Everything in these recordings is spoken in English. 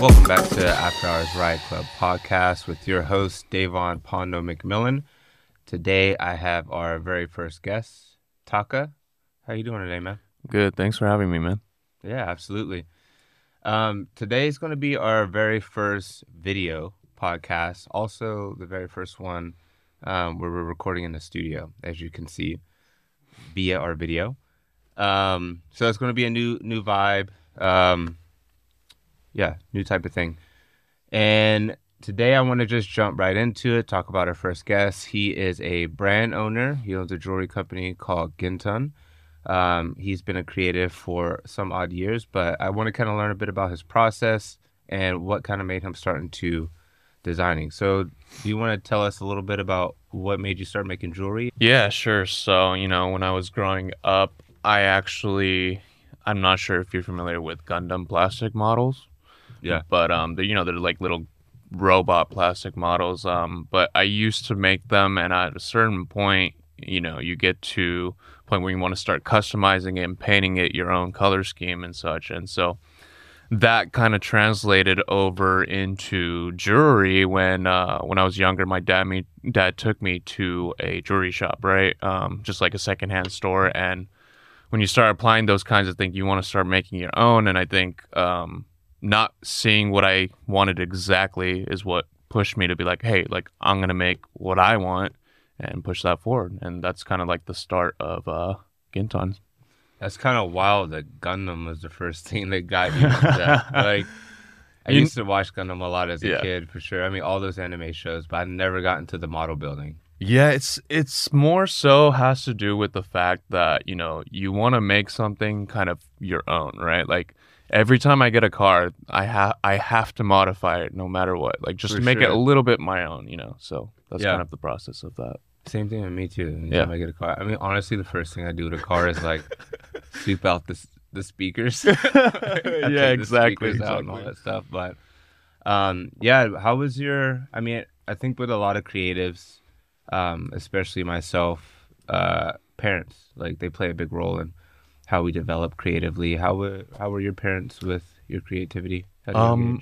Welcome back to After Hours Riot Club podcast with your host, Davon Pondo McMillian. Today I have our very first guest, Taka. How you doing today, man? Good. Thanks for having me, man. Yeah, absolutely. Um, today is going to be our very first video podcast, also the very first one um, where we're recording in the studio, as you can see via our video. Um, so it's going to be a new new vibe. Um, yeah, new type of thing. And today I want to just jump right into it, talk about our first guest. He is a brand owner. He owns a jewelry company called Ginton. Um, he's been a creative for some odd years, but I want to kind of learn a bit about his process and what kind of made him start into designing. So, do you want to tell us a little bit about what made you start making jewelry? Yeah, sure. So, you know, when I was growing up, I actually, I'm not sure if you're familiar with Gundam plastic models. Yeah. But, um, they're, you know, they're like little robot plastic models. Um, but I used to make them, and at a certain point, you know, you get to a point where you want to start customizing it and painting it your own color scheme and such. And so, that kind of translated over into jewelry when uh, when I was younger. My dad me dad took me to a jewelry shop, right? Um, just like a secondhand store. And when you start applying those kinds of things, you want to start making your own. And I think um, not seeing what I wanted exactly is what pushed me to be like, hey, like I'm gonna make what I want and push that forward. And that's kind of like the start of uh, Ginton. That's kind of wild that Gundam was the first thing that got you into that. Like, I You- used to watch Gundam a lot as a Yeah. kid, for sure. I mean, all those anime shows, but I never got into the model building. Yeah, it's it's more so has to do with the fact that, you know, you want to make something kind of your own, right? Like every time I get a car, I have I have to modify it no matter what. Like just For to make it a little bit my own, you know. So that's Yeah. kind of the process of that. Same thing with me too. Anytime Yeah. I get a car, I mean, honestly, the first thing I do with a car is like sweep out the s- the speakers. I take the yeah, exactly. speakers out and all exactly. that stuff. But um, yeah, how was your? I mean, I think with a lot of creatives, um, especially myself, uh, parents like they play a big role in how we develop creatively. How were how were your parents with your creativity? At Um?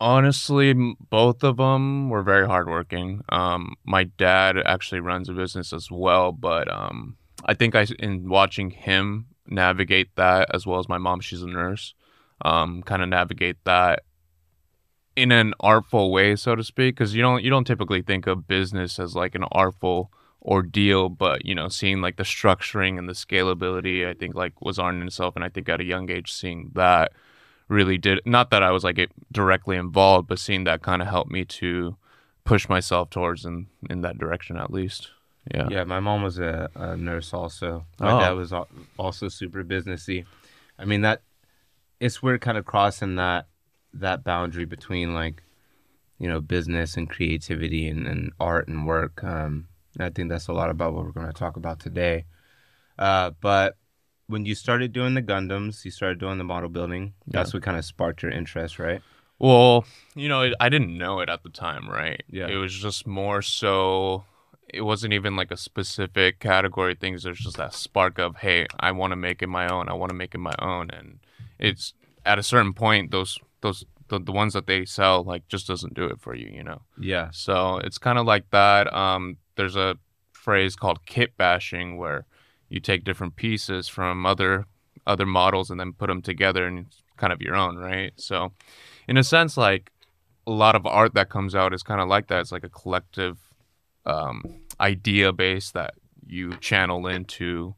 Honestly, both of them were very hardworking. Um, my dad actually runs a business as well, but um, I think I in watching him navigate that, as well as my mom, she's a nurse, um, kind of navigate that in an artful way, so to speak, because you don't you don't typically think of business as like an artful ordeal, but you know, seeing like the structuring and the scalability, I think like was on in itself, and I think at a young age, seeing that really did not that I was like directly involved, but seeing that kind of helped me to push myself towards in in that direction at least. Yeah. Yeah, my mom was a, a nurse also. My Oh. dad was also super businessy. I mean that it's weird kind of crossing that that boundary between like you know business and creativity and, and art and work. Um, and I think that's a lot about what we're going to talk about today. Uh, but when you started doing the Gundams, you started doing the model building. That's what kind of sparked your interest, right? Well, you know, it, I didn't know it at the time, right? Yeah. It was just more so. It wasn't even like a specific category. Things. There's just that spark of, hey, I want to make it my own. I want to make it my own, and it's at a certain point, those those the, the ones that they sell like just doesn't do it for you, you know. Yeah. So it's kind of like that. Um, there's a phrase called kit bashing where you take different pieces from other other models and then put them together and it's kind of your own, right? So, in a sense, like a lot of art that comes out is kind of like that. It's like a collective um, idea base that you channel into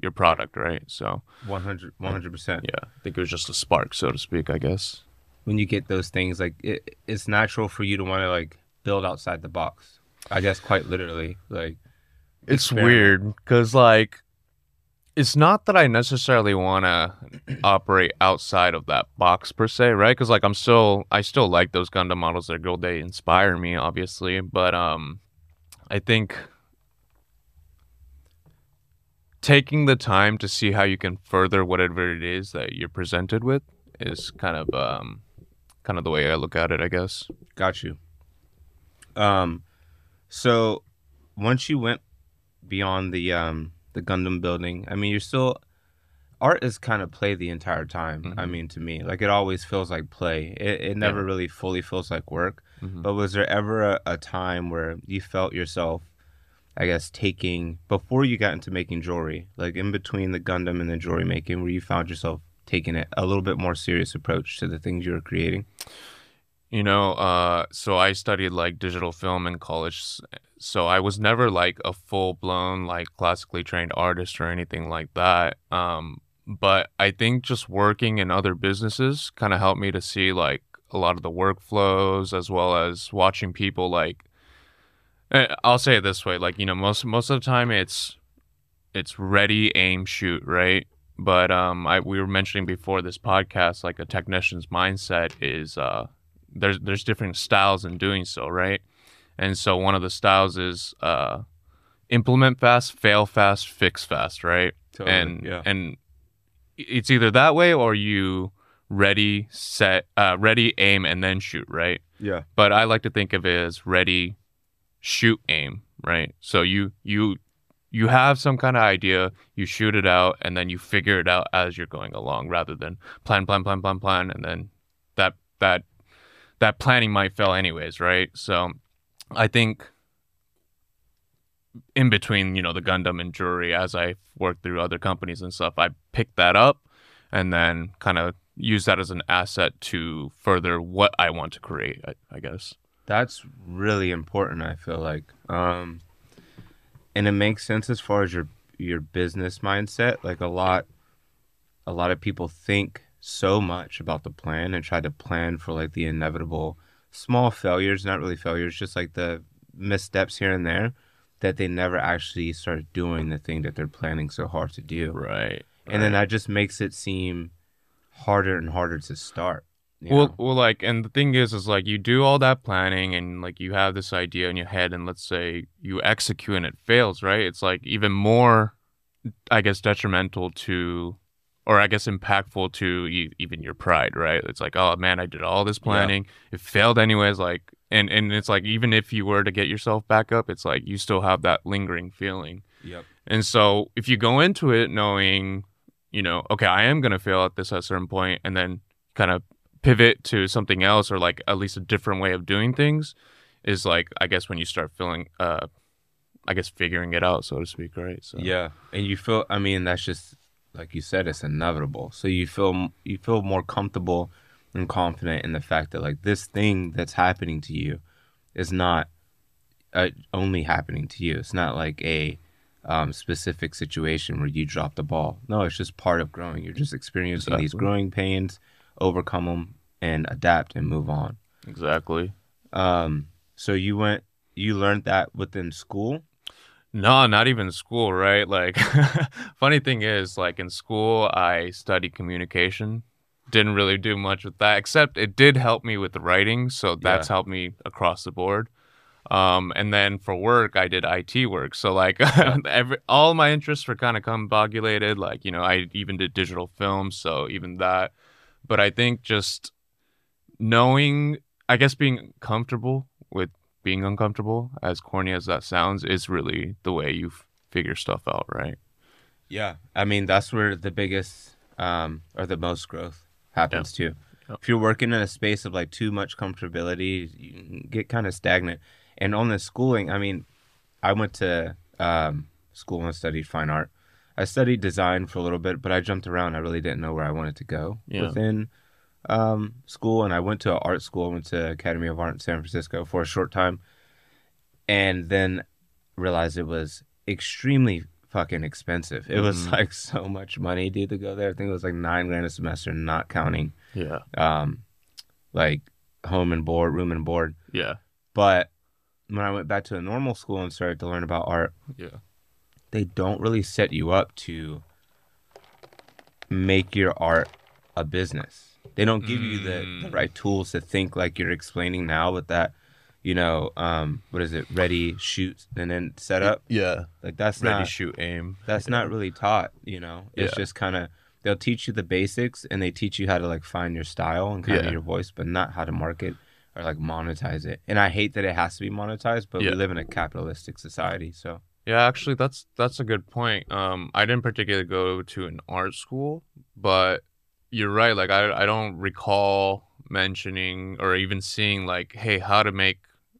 your product, right? So, 100 100%. yeah, I think it was just a spark, so to speak, I guess. when you get those things like it, it's natural for you to want to like build outside the box i guess quite literally like it's experiment. weird because like it's not that i necessarily want to operate outside of that box per se right? Because like i'm still i still like those gundam models they're good they inspire me obviously but um i think taking the time to see how you can further whatever it is that you're presented with is kind of um kind of the way i look at it i guess. Got you. Um so once you went beyond the um the gundam building i mean you're still art is kind of play the entire time. I Mhm. mean, to me, like it always feels like play. It, it never Yeah. really fully feels like work. Mhm. But was there ever a, a time where you felt yourself, I guess, taking before you got into making jewelry, like in between the Gundam and the jewelry making, where you found yourself taking it a little bit more serious approach to the things you were creating? You know, uh, so I studied like digital film in college. So I was never like a full blown like classically trained artist or anything like that. Um, but I think just working in other businesses kind of helped me to see like a lot of the workflows as well as watching people like. eh, I'll say it this way, like you know, most most of the time it's it's ready, aim, shoot, right? But um, I we were mentioning before this podcast, like a technician's mindset is uh there's there's different styles in doing so, right? And so one of the styles is uh, implement fast, fail fast, fix fast, right? and yeah, and it's either that way or you ready, set, uh, ready, aim, and then shoot, right? yeah, But I like to think of it as ready, shoot, aim, right? So you you you have some kind of idea, you shoot it out, and then you figure it out as you're going along, rather than plan, plan, plan, plan, plan, and then that that that planning might fail anyways, right? So I think in between, you know, the Gundam and jewelry, as I worked through other companies and stuff, I picked that up and then kind of use that as an asset to further what I want to create, I, I guess. that's really important. I feel like, um, and it makes sense as far as your your business mindset. Like a lot, a lot of people think so much about the plan and try to plan for like the inevitable small failures, not really failures, just like the missteps here and there that they never actually start doing the thing that they're planning so hard to do. Right. And then that just makes it seem harder and harder to start. well, know? well, like, and the thing is, is like you do all that planning and like you have this idea in your head, and let's say you execute and it fails, right? It's like even more, I guess, detrimental to, or I guess impactful to e- even your pride, right? It's like, oh man, I did all this planning, it failed anyways, like, and and it's like even if you were to get yourself back up, it's like you still have that lingering feeling. yep. And so if you go into it knowing, you know, okay, I am going to fail at this at a certain point and then kind of pivot to something else or like at least a different way of doing things is like, I guess when you start feeling, uh, I guess figuring it out, so to speak, right? So, Yeah, and you feel. I mean, that's just like you said. It's inevitable. So you feel you feel more comfortable and confident in the fact that like this thing that's happening to you is not uh, only happening to you. It's not like a um, specific situation where you drop the ball. No, it's just part of growing. You're just experiencing these growing pains, overcome them, and adapt and move on. Exactly. Um, so you went, you learned that within school. No, not even school, right? Like, funny thing is, like in school, I studied communication. Didn't really do much with that, except it did help me with the writing. So that's helped me across the board. Um, and then for work, I did IT work. So like, every all my interests were kind of combobulated. Like, you know, I even did digital film, so even that. But I think just knowing, I guess, being comfortable with being uncomfortable, as corny as that sounds, is really the way you f- figure stuff out, right? Yeah, I mean that's where the biggest um, or the most growth happens too. Yep. If you're working in a space of like too much comfortability, you get kind of stagnant. And on the schooling, I mean, I went to um, school and studied fine art. I studied design for a little bit, but I jumped around. I really didn't know where I wanted to go Yeah. within um, school. And I went to art school. I went to Academy of Art in San Francisco for a short time, and then realized it was extremely fucking expensive. It was Mhm. like so much money, dude, to go there. I think it was like nine grand a semester, not counting Yeah. um, like home and board, room and board. Yeah. But when I went back to a normal school and started to learn about art, Yeah. they don't really set you up to make your art a business. They don't give you the, the Mm. right tools to think like you're explaining now with that, you know, um, what is it, ready, shoot, and then set up. Yeah. Like that's Ready, not shoot, aim. that's not really taught, you know. It's Yeah. just kind of they'll teach you the basics and they teach you how to like find your style and kind Yeah. of your voice, but not how to market or like monetize it. And I hate that it has to be monetized, but Yeah. we live in a capitalistic society, so Yeah, actually, that's that's a good point. Um, I didn't particularly go to an art school, but you're right. Like, I I don't recall mentioning or even seeing like, hey, how to make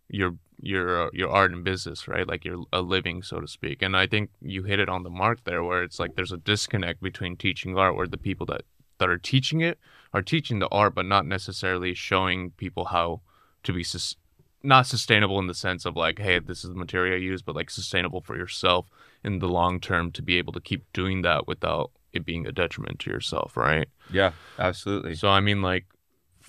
your your uh, your art and business, right? Like you're a living, so to speak. And I think you hit it on the mark there, where it's like there's a disconnect between teaching art, where the people that that are teaching it are teaching the art, but not necessarily showing people how to be sus- not sustainable in the sense of like, hey, this is the material I use, but like sustainable for yourself in the long term to be able to keep doing that without it being a detriment to yourself, right? Yeah, absolutely. So I mean, like,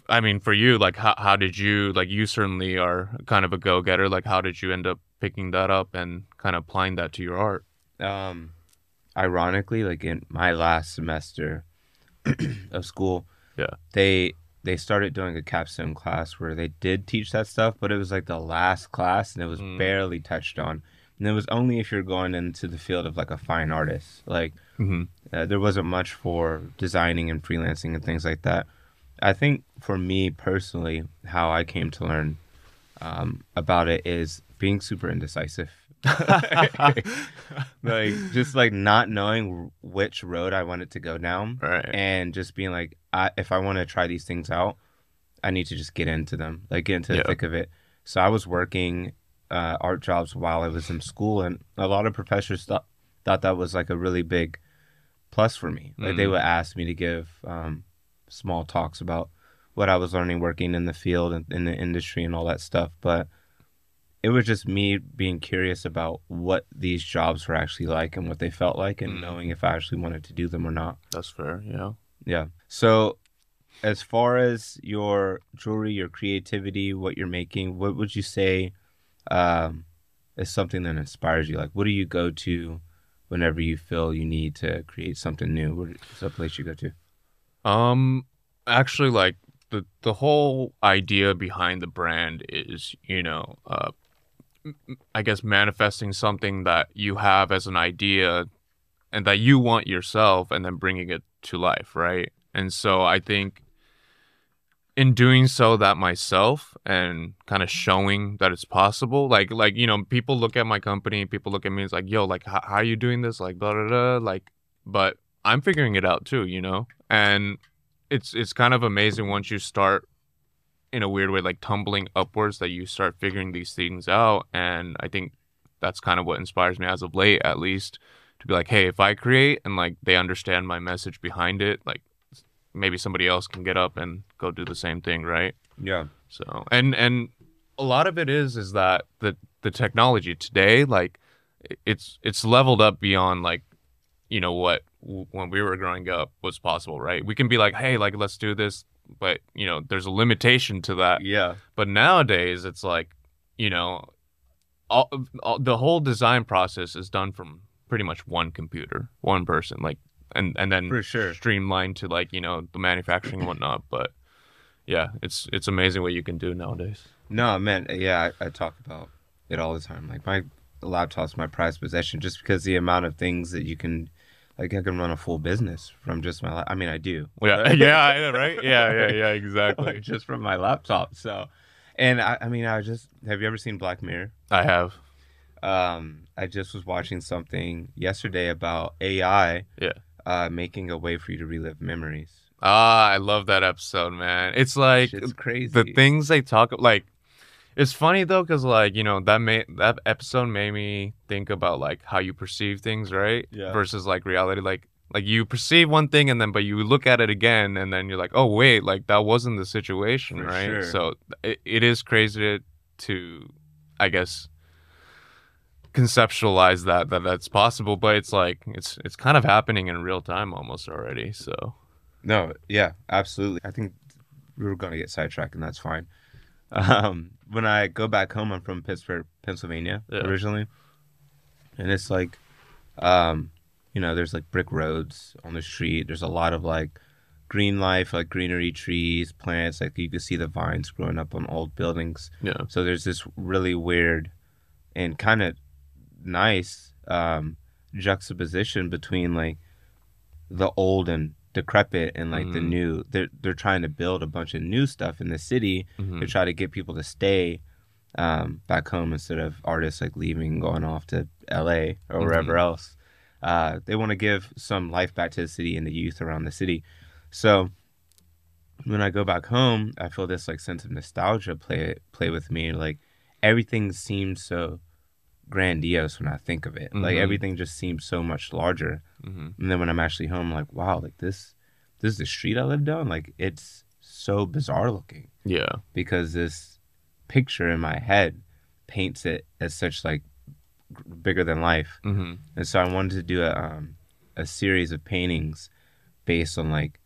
I mean, for you, like, how how did you like? You certainly are kind of a go getter. Like, how did you end up picking that up and kind of applying that to your art? Um, ironically, like in my last semester of school, Yeah. they they started doing a capstone class where they did teach that stuff, but it was like the last class and it was Mm. barely touched on. And it was only if you're going into the field of like a fine artist. Like Mm-hmm. uh, there wasn't much for designing and freelancing and things like that. I think for me personally, how I came to learn um, about it is being super indecisive. like just like not knowing which road I wanted to go down, right. and just being like, I, if I want to try these things out, I need to just get into them, like get into the Yeah. thick of it. So I was working uh, art jobs while I was in school, and a lot of professors thought thought that was like a really big plus for me. Like they Mhm. would ask me to give um, small talks about what I was learning working in the field and in the industry and all that stuff, but it was just me being curious about what these jobs were actually like and what they felt like and Mm. knowing if I actually wanted to do them or not. That's fair. Yeah. Yeah. So, as far as your jewelry, your creativity, what you're making, what would you say um, is something that inspires you? Like, what do you go to whenever you feel you need to create something new? What's a place you go to? Um, actually, like the the whole idea behind the brand is, you know, uh, I guess manifesting something that you have as an idea and that you want yourself, and then bringing it to life, right? And so I think in doing so that myself and kind of showing that it's possible like like you know people look at my company people look at me it's like yo like how, how are you doing this? Like blah, blah, blah like but i'm figuring it out too you know? And it's it's kind of amazing once you start in a weird way like tumbling upwards that you start figuring these things out and i think that's kind of what inspires me as of late at least to be like hey if i create and like they understand my message behind it like maybe somebody else can get up and go do the same thing right Yeah. so and and a lot of it is is that the the technology today like it's it's leveled up beyond like you know what w- when we were growing up was possible right we can be like hey like let's do this but you know there's a limitation to that Yeah. but nowadays it's like you know all, all the whole design process is done from pretty much one computer one person like and and then For sure. streamlined to like you know the manufacturing and whatnot but yeah it's it's amazing what you can do nowadays No, man. Yeah, I, I talk about it all the time. Like my laptop's my prized possession, just because the amount of things that you can, like, I can run a full business from just my. La- I mean, I do. yeah yeah know, right yeah yeah yeah exactly Like, just from my laptop. So, and I, I mean, I just have you ever seen Black Mirror? i have Um, I just was watching something yesterday about AI. Yeah. Uh, making a way for you to relive memories. ah i love that episode man it's like It's crazy. the things they talk like it's funny though because like you know that made that episode made me think about like how you perceive things right Yeah. versus like reality like like you perceive one thing and then but you look at it again and then you're like oh wait like that wasn't the situation For right sure. so it, it is crazy to, to i guess conceptualize that that that's possible but it's like it's it's kind of happening in real time almost already so No, yeah, absolutely. I think we were going to get sidetracked, and that's fine. Um, when I go back home, I'm from Pittsburgh, Pennsylvania, Yeah. originally, and it's like, um, you know, there's like brick roads on the street. There's a lot of like green life, like greenery, trees, plants. Like you can see the vines growing up on old buildings. yeah So there's this really weird and kind of nice um, juxtaposition between like the old and decrepit and like the Mhm. new. They're they're trying to build a bunch of new stuff in the city Mhm. to try to get people to stay, um, back home instead of artists like leaving, going off to LA or wherever else. Uh, they want to give some life back to the city and the youth around the city. So when I go back home, I feel this like sense of nostalgia play play with me. Like everything seems so grandiose when I think of it. Like Mhm. everything just seems so much larger. hmm And then when I'm actually home, I'm like, wow, like this, this is the street I lived on. Like it's so bizarre looking Yeah. because this picture in my head paints it as such like g- bigger than life. hmm And so I wanted to do a um, a series of paintings based on like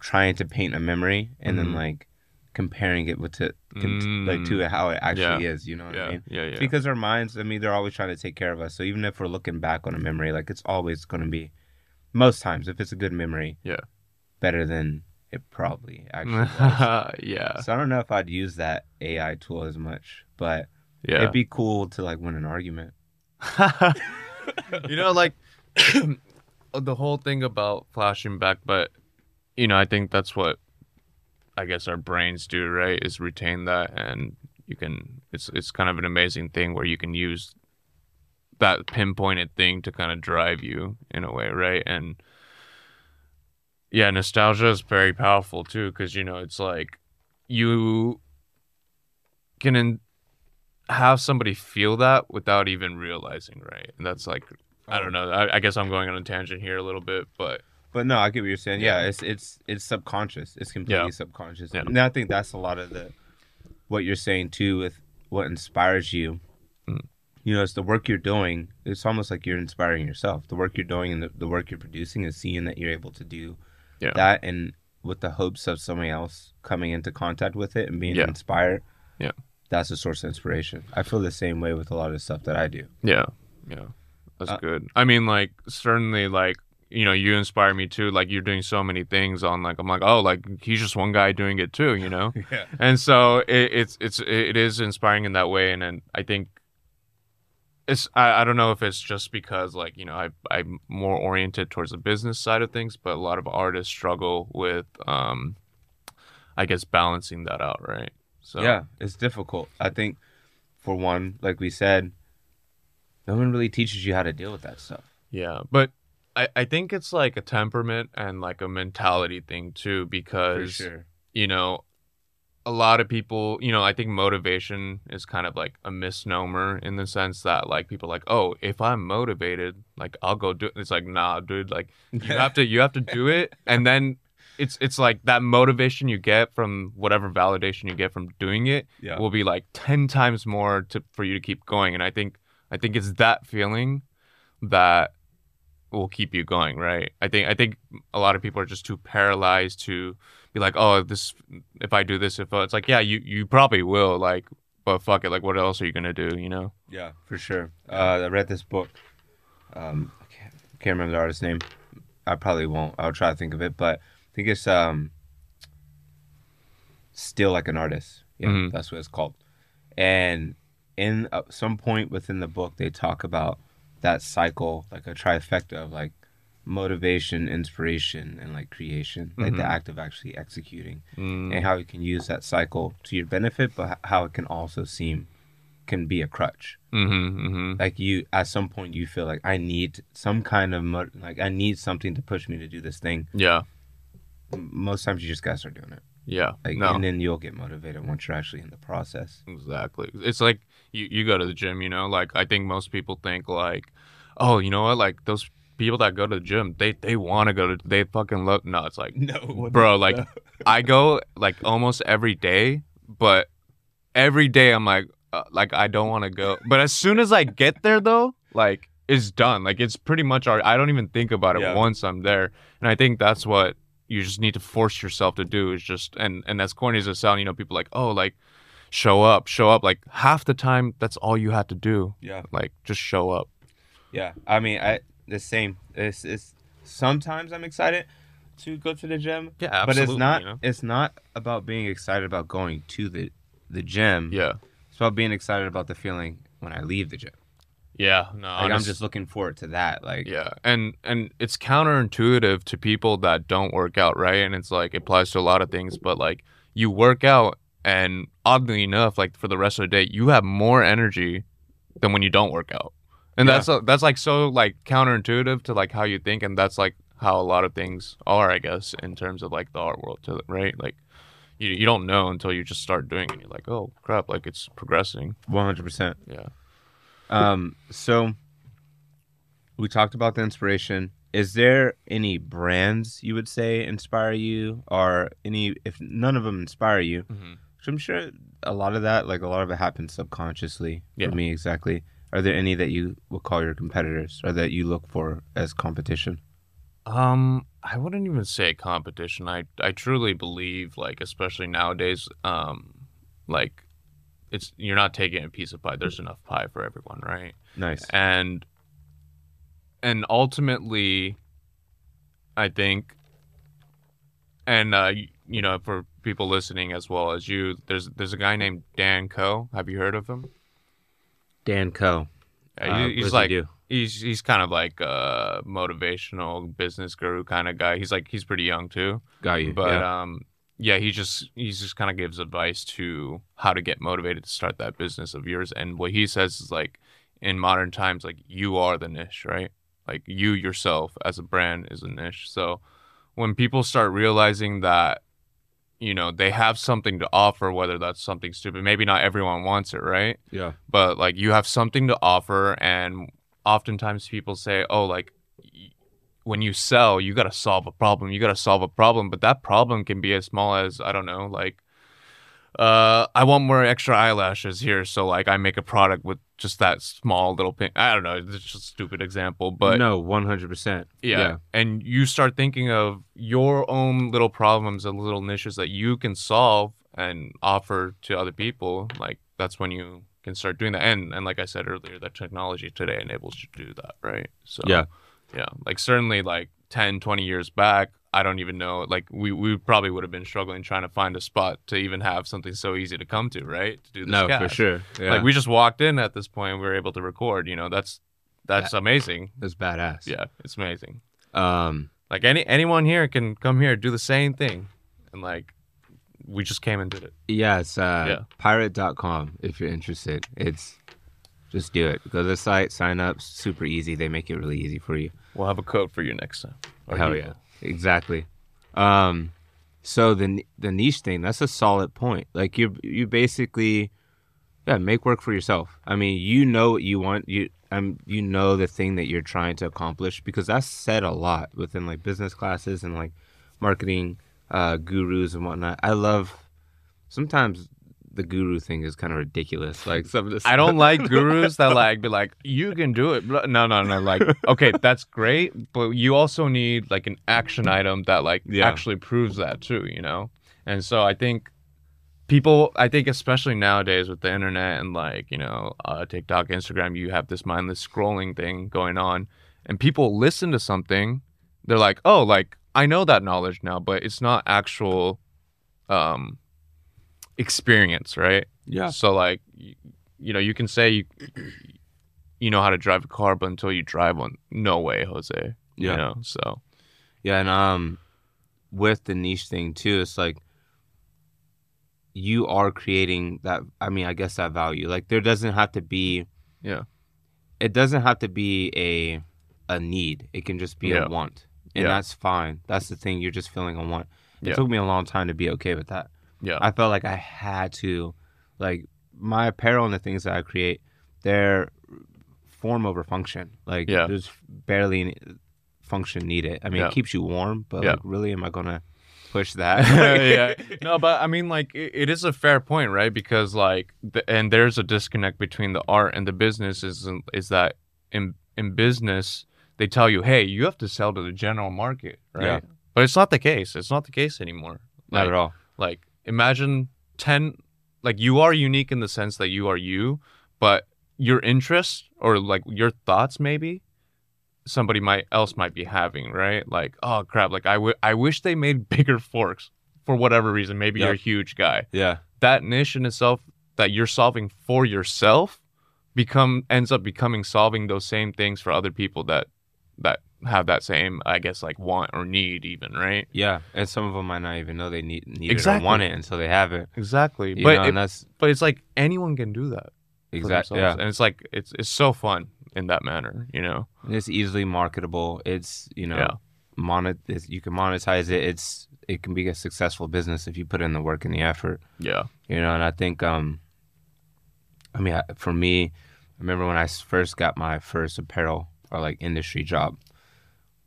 trying to paint a memory and then Mhm. like comparing it with to con- mm. like to how it actually is. You know what I mean? Yeah. Yeah. Because our minds, I mean, they're always trying to take care of us. So even if we're looking back on a memory, like it's always going to be, most times, if it's a good memory, Yeah. better than it probably actually was. yeah. so I don't know if I'd use that AI tool as much, but Yeah. it'd be cool to like win an argument. you know, like the whole thing about flashing back, but you know, I think that's what I guess our brains do, right? Is retain that, and you can. It's it's kind of an amazing thing where you can use that pinpointed thing to kind of drive you in a way, right? And yeah, nostalgia is very powerful too, because you know, it's like you can in- have somebody feel that without even realizing, right? And that's like I don't know. I, I guess I'm going on a tangent here a little bit, but But no, I get what you're saying. Yeah, it's it's it's subconscious. It's completely Yeah. subconscious. Yeah. And I think that's a lot of the what you're saying too with what inspires you. Mm. You know, it's the work you're doing. It's almost like you're inspiring yourself. The work you're doing and the, the work you're producing is seeing that you're able to do Yeah. that and with the hopes of somebody else coming into contact with it and being Yeah. inspired. Yeah. That's a source of inspiration. I feel the same way with a lot of stuff that I do. yeah, yeah, that's Uh, good. I mean, like certainly, like you know, you inspire me too. Like you're doing so many things on like I'm like, oh, like he's just one guy doing it too, you know. Yeah. and so it, it's it's it is inspiring in that way and, and i think it's I, I don't know if it's just because like you know I, i'm more oriented towards the business side of things but a lot of artists struggle with um i guess balancing that out right so Yeah, it's difficult. I think, for one, like we said, no one really teaches you how to deal with that stuff. yeah but I, I think it's like a temperament and like a mentality thing too because sure. you know, a lot of people, you know, I think motivation is kind of like a misnomer in the sense that like people are like, oh, if I'm motivated, like I'll go do it. It's like, nah, dude, like you have to you have to do it and then it's it's like that motivation you get from whatever validation you get from doing it yeah. will be like 10 times more to for you to keep going and i think i think it's that feeling that will keep you going right i think i think a lot of people are just too paralyzed to be like oh this if i do this if uh, it's like yeah you you probably will like but fuck it like what else are you gonna do you know Yeah, for sure. Uh, I read this book. Um, I can't, can't remember the artist's name. I probably won't. I'll try to think of it, but I think it's um, steal like an artist. Yeah, Mhm. that's what it's called. And in uh, some point within the book, they talk about that cycle, like a trifecta of like motivation, inspiration, and like creation, like the Mhm. act of actually executing mm, and how you can use that cycle to your benefit, but how it can also seem can be a crutch. mm-hmm, mm-hmm. Like you, at some point, you feel like I need some kind of mo- like I need something to push me to do this thing. yeah Most times, you just gotta start doing it. yeah Like, no and then you'll get motivated once you're actually in the process. Exactly. It's like you, you go to the gym, you know, like I think most people think like, oh, you know what, like those people that go to the gym, they they want to go to they fucking love no, it's like No, Bro, like, I go like almost every day, but every day I'm like uh, like I don't want to go. But as soon as I get there though, like it's done. Like it's pretty much our I don't even think about it Yeah. once I'm there. And I think that's what you just need to force yourself to do is just and and as corny as it sounds, you know, people like, "Oh, like show up, show up." Like half the time that's all you had to do. yeah, Like just show up. Yeah. I mean, I the same. It's it's sometimes I'm excited to go to the gym, Yeah, absolutely. but it's not. You know? It's not about being excited about going to the the gym. Yeah. It's about being excited about the feeling when I leave the gym. Yeah, no. Like I'm just looking forward to that. Like Yeah, and and it's counterintuitive to people that don't work out, right? And it's like it applies to a lot of things, but like you work out and oddly enough, like for the rest of the day, you have more energy than when you don't work out. And Yeah. that's uh, that's like so like counterintuitive to like how you think, and that's like how a lot of things are, I guess, in terms of like the art world, to right? Like you you don't know until you just start doing it. You're like, oh crap, like it's progressing. One hundred percent. Yeah. Um, so we talked about the inspiration. Is there any brands you would say inspire you, or any if none of them inspire you? Mhm. Which I'm sure a lot of that, like a lot of it, happens subconsciously Yeah. for me. Exactly. Are there any that you would call your competitors, or that you look for as competition? Um, I wouldn't even say competition. I I truly believe, like, especially nowadays, um, like, it's you're not taking a piece of pie. There's enough pie for everyone, right? Nice. And and ultimately, I think, and uh, you know, for people listening as well as you, there's there's a guy named Dan Koe. Have you heard of him? Dan Koe. Yeah, Uh, he- what he's he like do? he's he's kind of like a motivational business guru kind of guy. He's like he's pretty young too. got you. but yeah. um yeah he just he just kind of gives advice to how to get motivated to start that business of yours and what he says is like in modern times like you are the niche right like you yourself as a brand is a niche so when people start realizing that you know they have something to offer whether that's something stupid. Maybe not everyone wants it right? Yeah. but like you have something to offer and oftentimes people say oh like y- when you sell you got to solve a problem. You got to solve a problem but that problem can be as small as i don't know like uh i want more extra eyelashes here so like i make a product with just that small little pink. i don't know it's just a stupid example but no, one hundred percent. yeah. And you start thinking of your own little problems and little niches that you can solve and offer to other people. Like that's when you can start doing that. And and like I said earlier, that technology today enables you to do that, right? So Yeah. Yeah. Like certainly like 10, 20 years back, I don't even know. Like we, we probably would have been struggling trying to find a spot to even have something so easy to come to, right? To do this No, for sure. Yeah. Like we just walked in at this point, we were able to record. You know, that's that's amazing. That's badass. Yeah, it's amazing. Um. Like any anyone here can come here do the same thing, and like we just came and did it. Yeah, it's uh, Yeah. pirate.com if you're interested. It's just do it. Go to the site, sign up, super easy. They make it really easy for you. We'll have a code for you next time. Or Hell yeah. will. Exactly. Um so the the niche thing, that's a solid point. Like you you basically yeah, make work for yourself. I mean, you know what you want. You um you know the thing that you're trying to accomplish because that's said a lot within like business classes and like marketing uh gurus and whatnot. I love sometimes the guru thing is kind of ridiculous. Like some of this I don't like gurus that like be like you can do it. No, no, no. Like okay, that's great, but you also need like an action item that like Yeah. actually proves that too. You know, and so I think people i think especially nowadays with the internet and like you know uh, tiktok instagram you have this mindless scrolling thing going on and people listen to something they're like oh like i know that knowledge now but it's not actual um experience right Yeah. so like you, you know you can say you you know how to drive a car but until you drive one no way jose Yeah. you know so Yeah, and um, with the niche thing too, it's like you are creating that. I mean, I guess that value. Like there doesn't have to be. Yeah. It doesn't have to be a a need. It can just be Yeah. a want, and Yeah. that's fine. That's the thing. You're just feeling a want. It Yeah. took me a long time to be okay with that. Yeah I felt like I had to, like my apparel and the things that I create, they're form over function. Like Yeah. there's barely any function needed. I mean, Yeah. it keeps you warm, but Yeah. like, really, am I gonna push that? yeah. No, but I mean, like, it, it is a fair point, right? Because, like, the, and there's a disconnect between the art and the business. Is is that in in business they tell you, hey, you have to sell to the general market, right? Yeah. But it's not the case. It's not the case anymore. Not at all. Like, imagine ten. Like, you are unique in the sense that you are you, but your interests or like your thoughts, maybe somebody might else might be having, right? Like, oh crap, like I I wish they made bigger forks for whatever reason. Maybe you're a huge guy. Yeah. That niche in itself that you're solving for yourself become ends up becoming solving those same things for other people that that have that same, I guess, like want or need, even right? Yeah, and some of them might not even know they need need Exactly. it or want it until they have it. Exactly. You but know, it- and that's but it's like anyone can do that. exactly yeah. and it's like it's it's so fun in that manner, you know. It's easily marketable. It's you know, Yeah. monet. You can monetize it. It's it can be a successful business if you put in the work and the effort. Yeah. You know, and I think um, I mean, I- for me, I remember when I first got my first apparel or like industry job.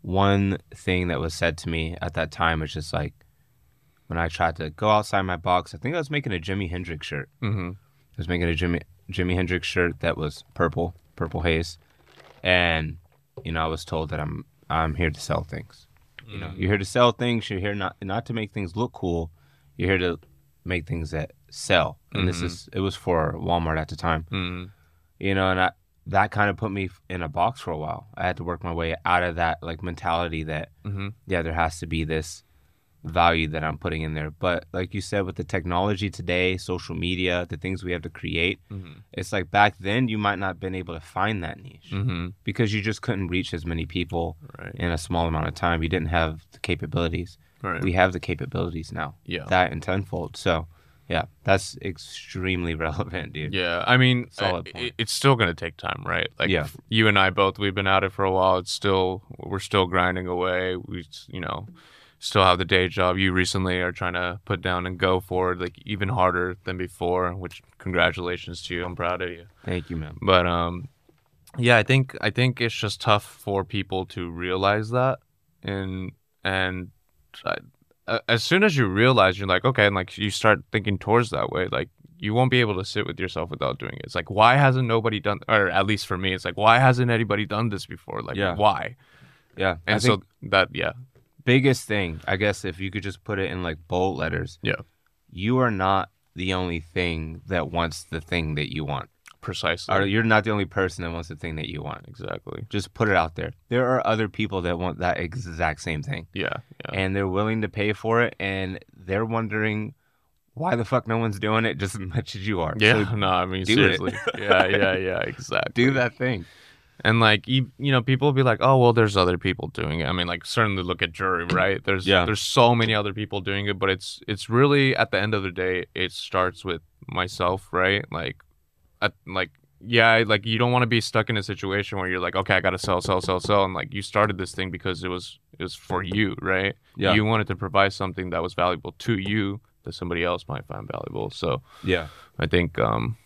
One thing that was said to me at that time was just like when I tried to go outside my box. I think I was making a Jimi Hendrix shirt. Mm-hmm. I was making a Jimmy Jimi Hendrix shirt that was purple, purple haze, and you know I was told that I'm I'm here to sell things. You know, you're here to sell things. You're here not not to make things look cool. You're here to make things that sell. And this Mhm. is it was for Walmart at the time. Mm-hmm. You know, and I, that kind of put me in a box for a while. I had to work my way out of that like mentality that Mm-hmm. yeah, there has to be this value that I'm putting in there. But like you said, with the technology today, social media, the things we have to create, Mm-hmm. it's like back then you might not have been able to find that niche Mm-hmm. because you just couldn't reach as many people Right. in a small amount of time. You didn't have the capabilities. Right. We have the capabilities now, yeah. that and tenfold. So, yeah, that's extremely relevant, dude. Yeah, I mean, Solid point. it's still gonna take time, right? Like, Yeah. you and I both, we've been at it for a while. It's still, we're still grinding away. We, you know, still have the day job. You recently are trying to put down and go forward, like even harder than before. Which, congratulations to you. I'm proud of you. Thank you, man. But um, yeah, I think I think it's just tough for people to realize that, and and I, as soon as you realize, you're like, okay, and like you start thinking towards that way, like you won't be able to sit with yourself without doing it. It's like, why hasn't nobody done, or at least for me, it's like, why hasn't anybody done this before? Like, Yeah. why? Yeah. And I so that, yeah, biggest thing, I guess, if you could just put it in like bold letters, Yeah. you are not the only thing that wants the thing that you want. Precisely, Or you're not the only person that wants the thing that you want. exactly, Just put it out there. There are other people that want that exact same thing. yeah, yeah, and they're willing to pay for it and they're wondering why the fuck no one's doing it just as much as you are. yeah. So no, I mean it. seriously, yeah, yeah, yeah, exactly. do that thing. And like you, you know, people will be like, "Oh, well, there's other people doing it." I mean, like certainly look at jury, right? There's Yeah. there's so many other people doing it, but it's it's really at the end of the day, it starts with myself, right? Like, like yeah, like you don't want to be stuck in a situation where you're like, okay, I gotta sell, sell, sell, sell, and like you started this thing because it was it was for you, right? Yeah. You wanted to provide something that was valuable to you that somebody else might find valuable. So Yeah. I think, um,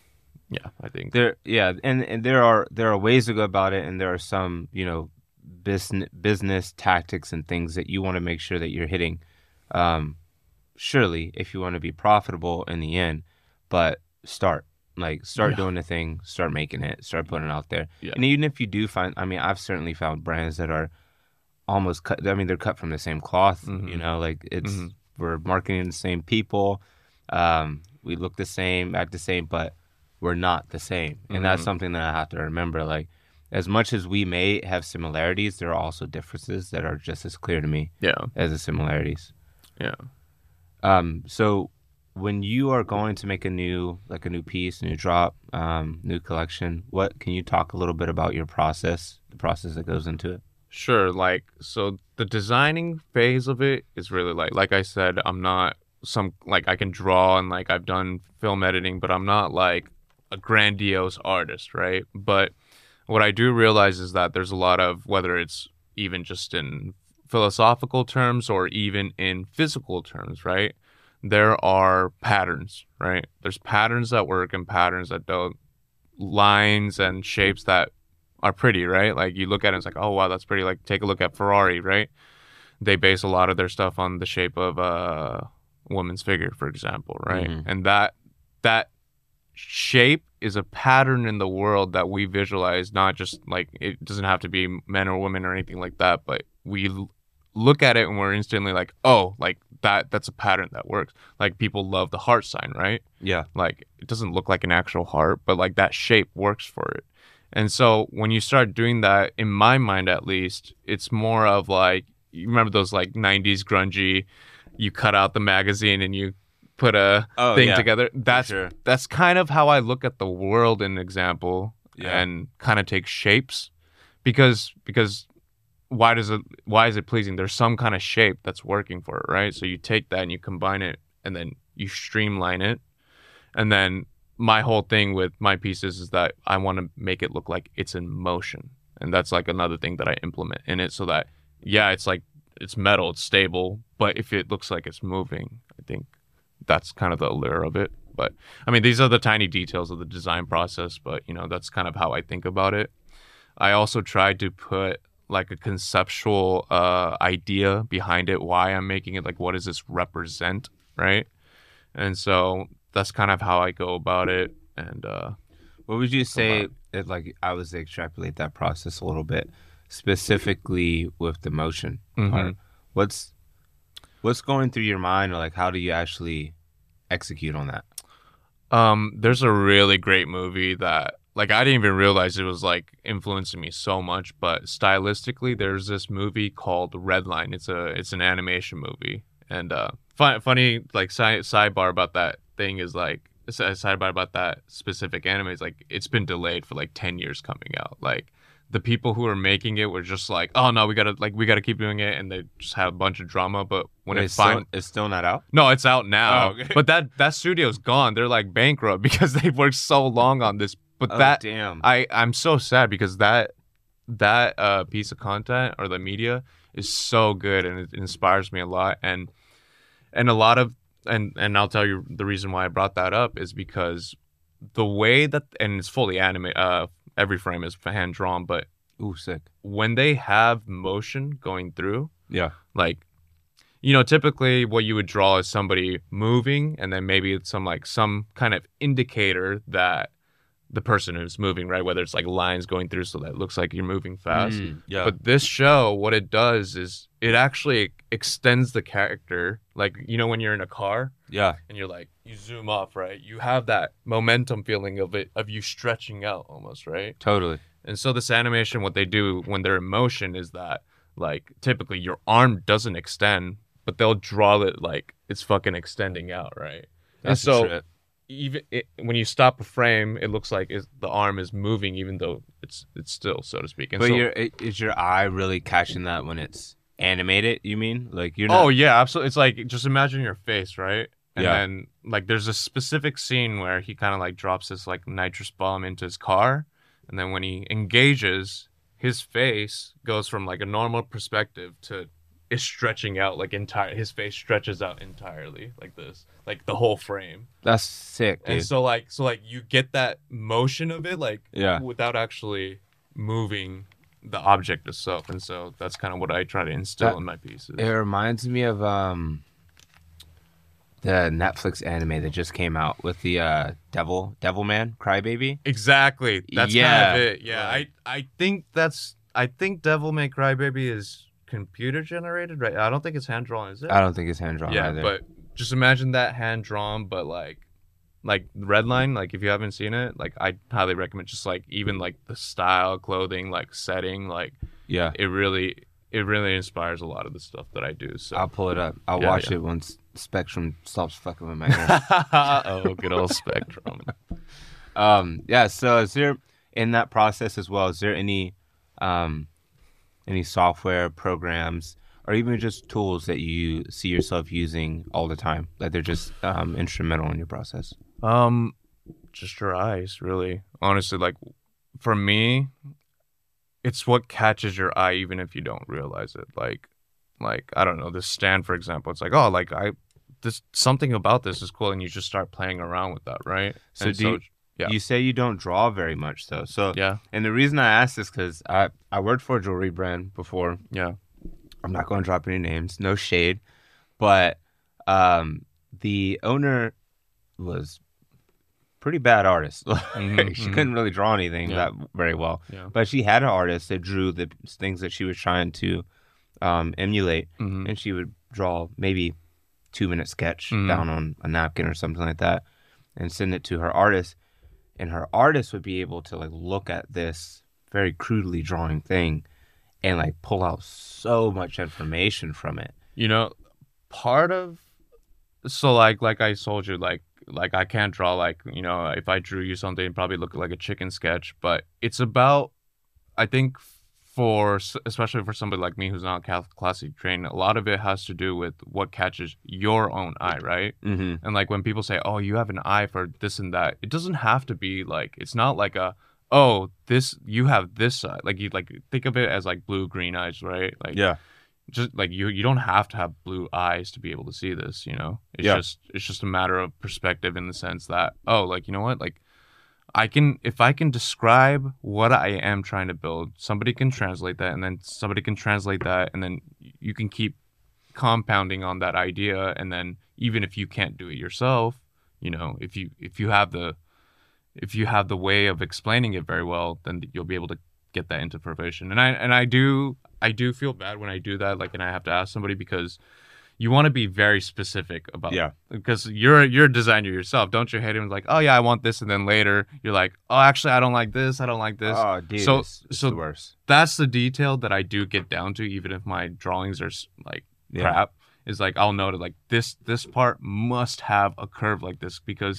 yeah, I think, There yeah, and, and there are there are ways to go about it and there are some, you know, business business tactics and things that you want to make sure that you're hitting. Um surely if you want to be profitable in the end, but start. Like start Yeah. doing the thing, start making it, start putting it out there. Yeah. And even if you do find I mean, I've certainly found brands that are almost cut I mean, they're cut from the same cloth, you Mhm. know, like it's Mhm. we're marketing the same people. Um, we look the same, act the same, but we're not the same. And that's Mhm. something that I have to remember. Like, as much as we may have similarities, there are also differences that are just as clear to me yeah, as the similarities. yeah. Um, so when you are going to make a new, like a new piece, new drop, um, new collection, what can you talk a little bit about your process, the process that goes into it? Sure, like so the designing phase of it is really like like I said, I'm not some like I can draw and like I've done film editing, but I'm not like a grandiose artist, right? But what I do realize is that there's a lot of whether it's even just in philosophical terms or even in physical terms, right? There are patterns, right? There's patterns that work and patterns that don't lines and shapes that are pretty, right? Like you look at it, it's like, oh wow, that's pretty. Like take a look at Ferrari, right? They base a lot of their stuff on the shape of a woman's figure, for example, right? Mhm. And that that shape is a pattern in the world that we visualize. Not just like it doesn't have to be men or women or anything like that, but we look at it and we're instantly like, oh, like that. That's a pattern that works. Like people love the heart sign, right? Yeah. like it doesn't look like an actual heart but like that shape works for it and so when you start doing that in my mind at least it's more of like you remember those like 90s grungy you cut out the magazine and you put a Oh, thing yeah, together that's sure. that's kind of how i look at the world in example Yeah. and kind of take shapes because because why does it why is it pleasing? There's some kind of shape that's working for it, right? So you take that and you combine it and then you streamline it. And then my whole thing with my pieces is that I want to make it look like it's in motion. And that's like another thing that I implement in it so that yeah, it's like it's metal, it's stable, but if it looks like it's moving, I think that's kind of the allure of it. But I mean, these are the tiny details of the design process, but you know, that's kind of how I think about it. I also tried to put like a conceptual uh, idea behind it, why I'm making it, like what does this represent, right? And so that's kind of how I go about it. And uh, what would you say if like I was to extrapolate that process a little bit, specifically with the motion Mhm. part? What's what's going through your mind or like how do you actually execute on that? Um, there's a really great movie that like I didn't even realize it was like influencing me so much, but stylistically there's this movie called Redline. It's a it's an animation movie. And uh fun, funny like side, sidebar about that thing is like sidebar about that specific anime is like it's been delayed for like 10 years coming out. Like the people who are making it were just like, "Oh no, we got to like we got to keep doing it." And they just had a bunch of drama, but when Wait, it it's, still, it's still not out? no, it's out now. Oh, okay. But that that studio's gone. They're like bankrupt because they've worked so long on this. But Oh, that damn. I I'm so sad because that that uh piece of content or the media is so good and it inspires me a lot and and a lot of and and I'll tell you the reason why I brought that up is because the way that and it's fully anime uh every frame is hand drawn but Ooh, sick. when they have motion going through Yeah. like you know typically what you would draw is somebody moving and then maybe it's some like some kind of indicator that the person who's moving right whether it's like lines going through so that it looks like you're moving fast Mm, yeah. but this show what it does is it actually extends the character like you know when you're in a car yeah. and you're like you zoom off right you have that momentum feeling of it of you stretching out almost right Totally. and so this animation, what they do when they're in motion is that like typically your arm doesn't extend, but they'll draw it like it's fucking extending out, right? And That's a so. Even it, when you stop a frame, it looks like the arm is moving, even though it's it's still, so to speak. And But so, your is your eye really catching that when it's animated? You mean like you're oh, not? oh yeah, absolutely. It's like just imagine your face, right? And Yeah. then like there's a specific scene where he kind of like drops this like nitrous bomb into his car, and then when he engages, his face goes from like a normal perspective to is stretching out like entire. His face stretches out entirely like this, like the whole frame. that's sick, dude. And so like so like you get that motion of it like Yeah. without actually moving the object itself, and so that's kind of what I try to instill That- in my pieces. It reminds me of um the Netflix anime that just came out with the uh Devil Devilman Crybaby. Exactly. That's Yeah, kind of it. Yeah. right. I I think that's I think Devil May Cry Baby is computer generated, right? I don't think it's hand drawn, is it? I don't think it's hand drawn yeah, either. but just imagine that hand drawn, but like like Redline, like if you haven't seen it, like I highly recommend just like even like the style, clothing, like setting, like yeah, it really it really inspires a lot of the stuff that I do. So I'll pull it up. I'll Yeah, watch yeah. it once Spectrum stops fucking with my hair. oh, good old Spectrum. um, yeah. So is there in that process as well? Is there any um any software programs or even just tools that you see yourself using all the time that they're just um, instrumental in your process? Um, just your eyes, really. Honestly, like for me, it's what catches your eye, even if you don't realize it. Like, like I don't know, this stand, for example. It's like, oh, like I, this something about this is cool, and you just start playing around with that, right? So And do you, Yeah. you say you don't draw very much though. So yeah, and the reason I asked is because I I worked for a jewelry brand before. yeah, I'm not going to drop any names, no shade, but um, the owner was pretty bad artist. Mhm, she mhm. couldn't really draw anything Yeah. that very well, yeah. but she had an artist that drew the things that she was trying to um, emulate, Mhm. and she would draw maybe two minute sketch Mhm. down on a napkin or something like that, and send it to her artist, and her artist would be able to like look at this very crudely drawing thing, and like pull out so much information from it. You know, part of so like like I told you, like like I can't draw like you know if I drew you something, probably look like a chicken sketch. But it's about I think for especially for somebody like me who's not cla- classically trained, a lot of it has to do with what catches your own eye, right? Mm-hmm. And like when people say, "Oh, you have an eye for this and that," it doesn't have to be like it's not like a oh this you have this side like you like think of it as like blue green eyes, right? Like Yeah. just like you you don't have to have blue eyes to be able to see this you know it's Yeah. just it's just a matter of perspective in the sense that oh like you know what like i can if i can describe what i am trying to build somebody can translate that and then somebody can translate that and then you can keep compounding on that idea and then even if you can't do it yourself you know if you if you have the if you have the way of explaining it very well then you'll be able to get that into fruition. And i and i do i do feel bad when i do that like and i have to ask somebody because you want to be very specific about Yeah. because you're you're a designer yourself don't you hate him like oh yeah i want this and then later you're like oh actually i don't like this i don't like this Oh, dude. So- it's, it's so- the worst. that's the detail that i do get down to even if my drawings are like Yeah. crap is like I'll note it like this this part must have a curve like this because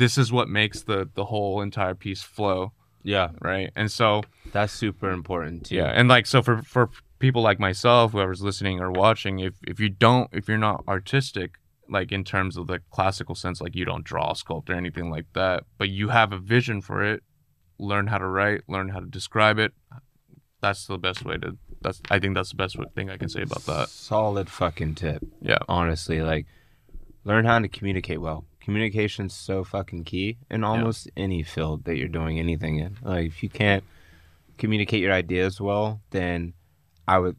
this is what makes the the whole entire piece flow, Yeah. right? And so That's super important too. yeah, and like so for for people like myself, whoever's listening or watching, if if you don't if you're not artistic like in terms of the classical sense like you don't draw sculpt or anything like that but you have a vision for it learn how to write learn how to describe it that's the best way to that's i think that's the best thing i can say about that. Solid fucking tip. yeah. Honestly like learn how to communicate well. Communication's so fucking key in almost any field that you're doing anything in. Like if you can't communicate your ideas well then i would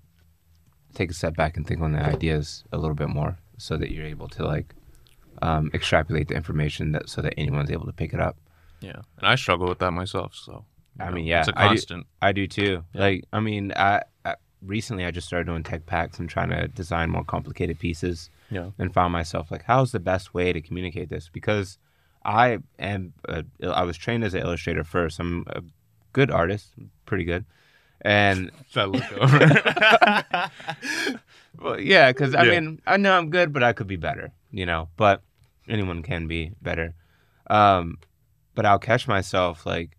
take a step back and think on the ideas a little bit more so that you're able to like um, extrapolate the information that so that anyone's able to pick it up Yeah, and I struggle with that myself. So I know, mean, yeah, it's a I do- constant. I do too. Yeah. Like, I mean, I, I recently I just started doing tech packs and trying to design more complicated pieces. Yeah. And found myself like, how's the best way to communicate this? Because I am, a, I was trained as an illustrator first. I'm a good artist, pretty good, and I look over. well, yeah, because I Yeah. mean, I know I'm good, but I could be better, you know. But anyone can be better. Um, but I'll catch myself like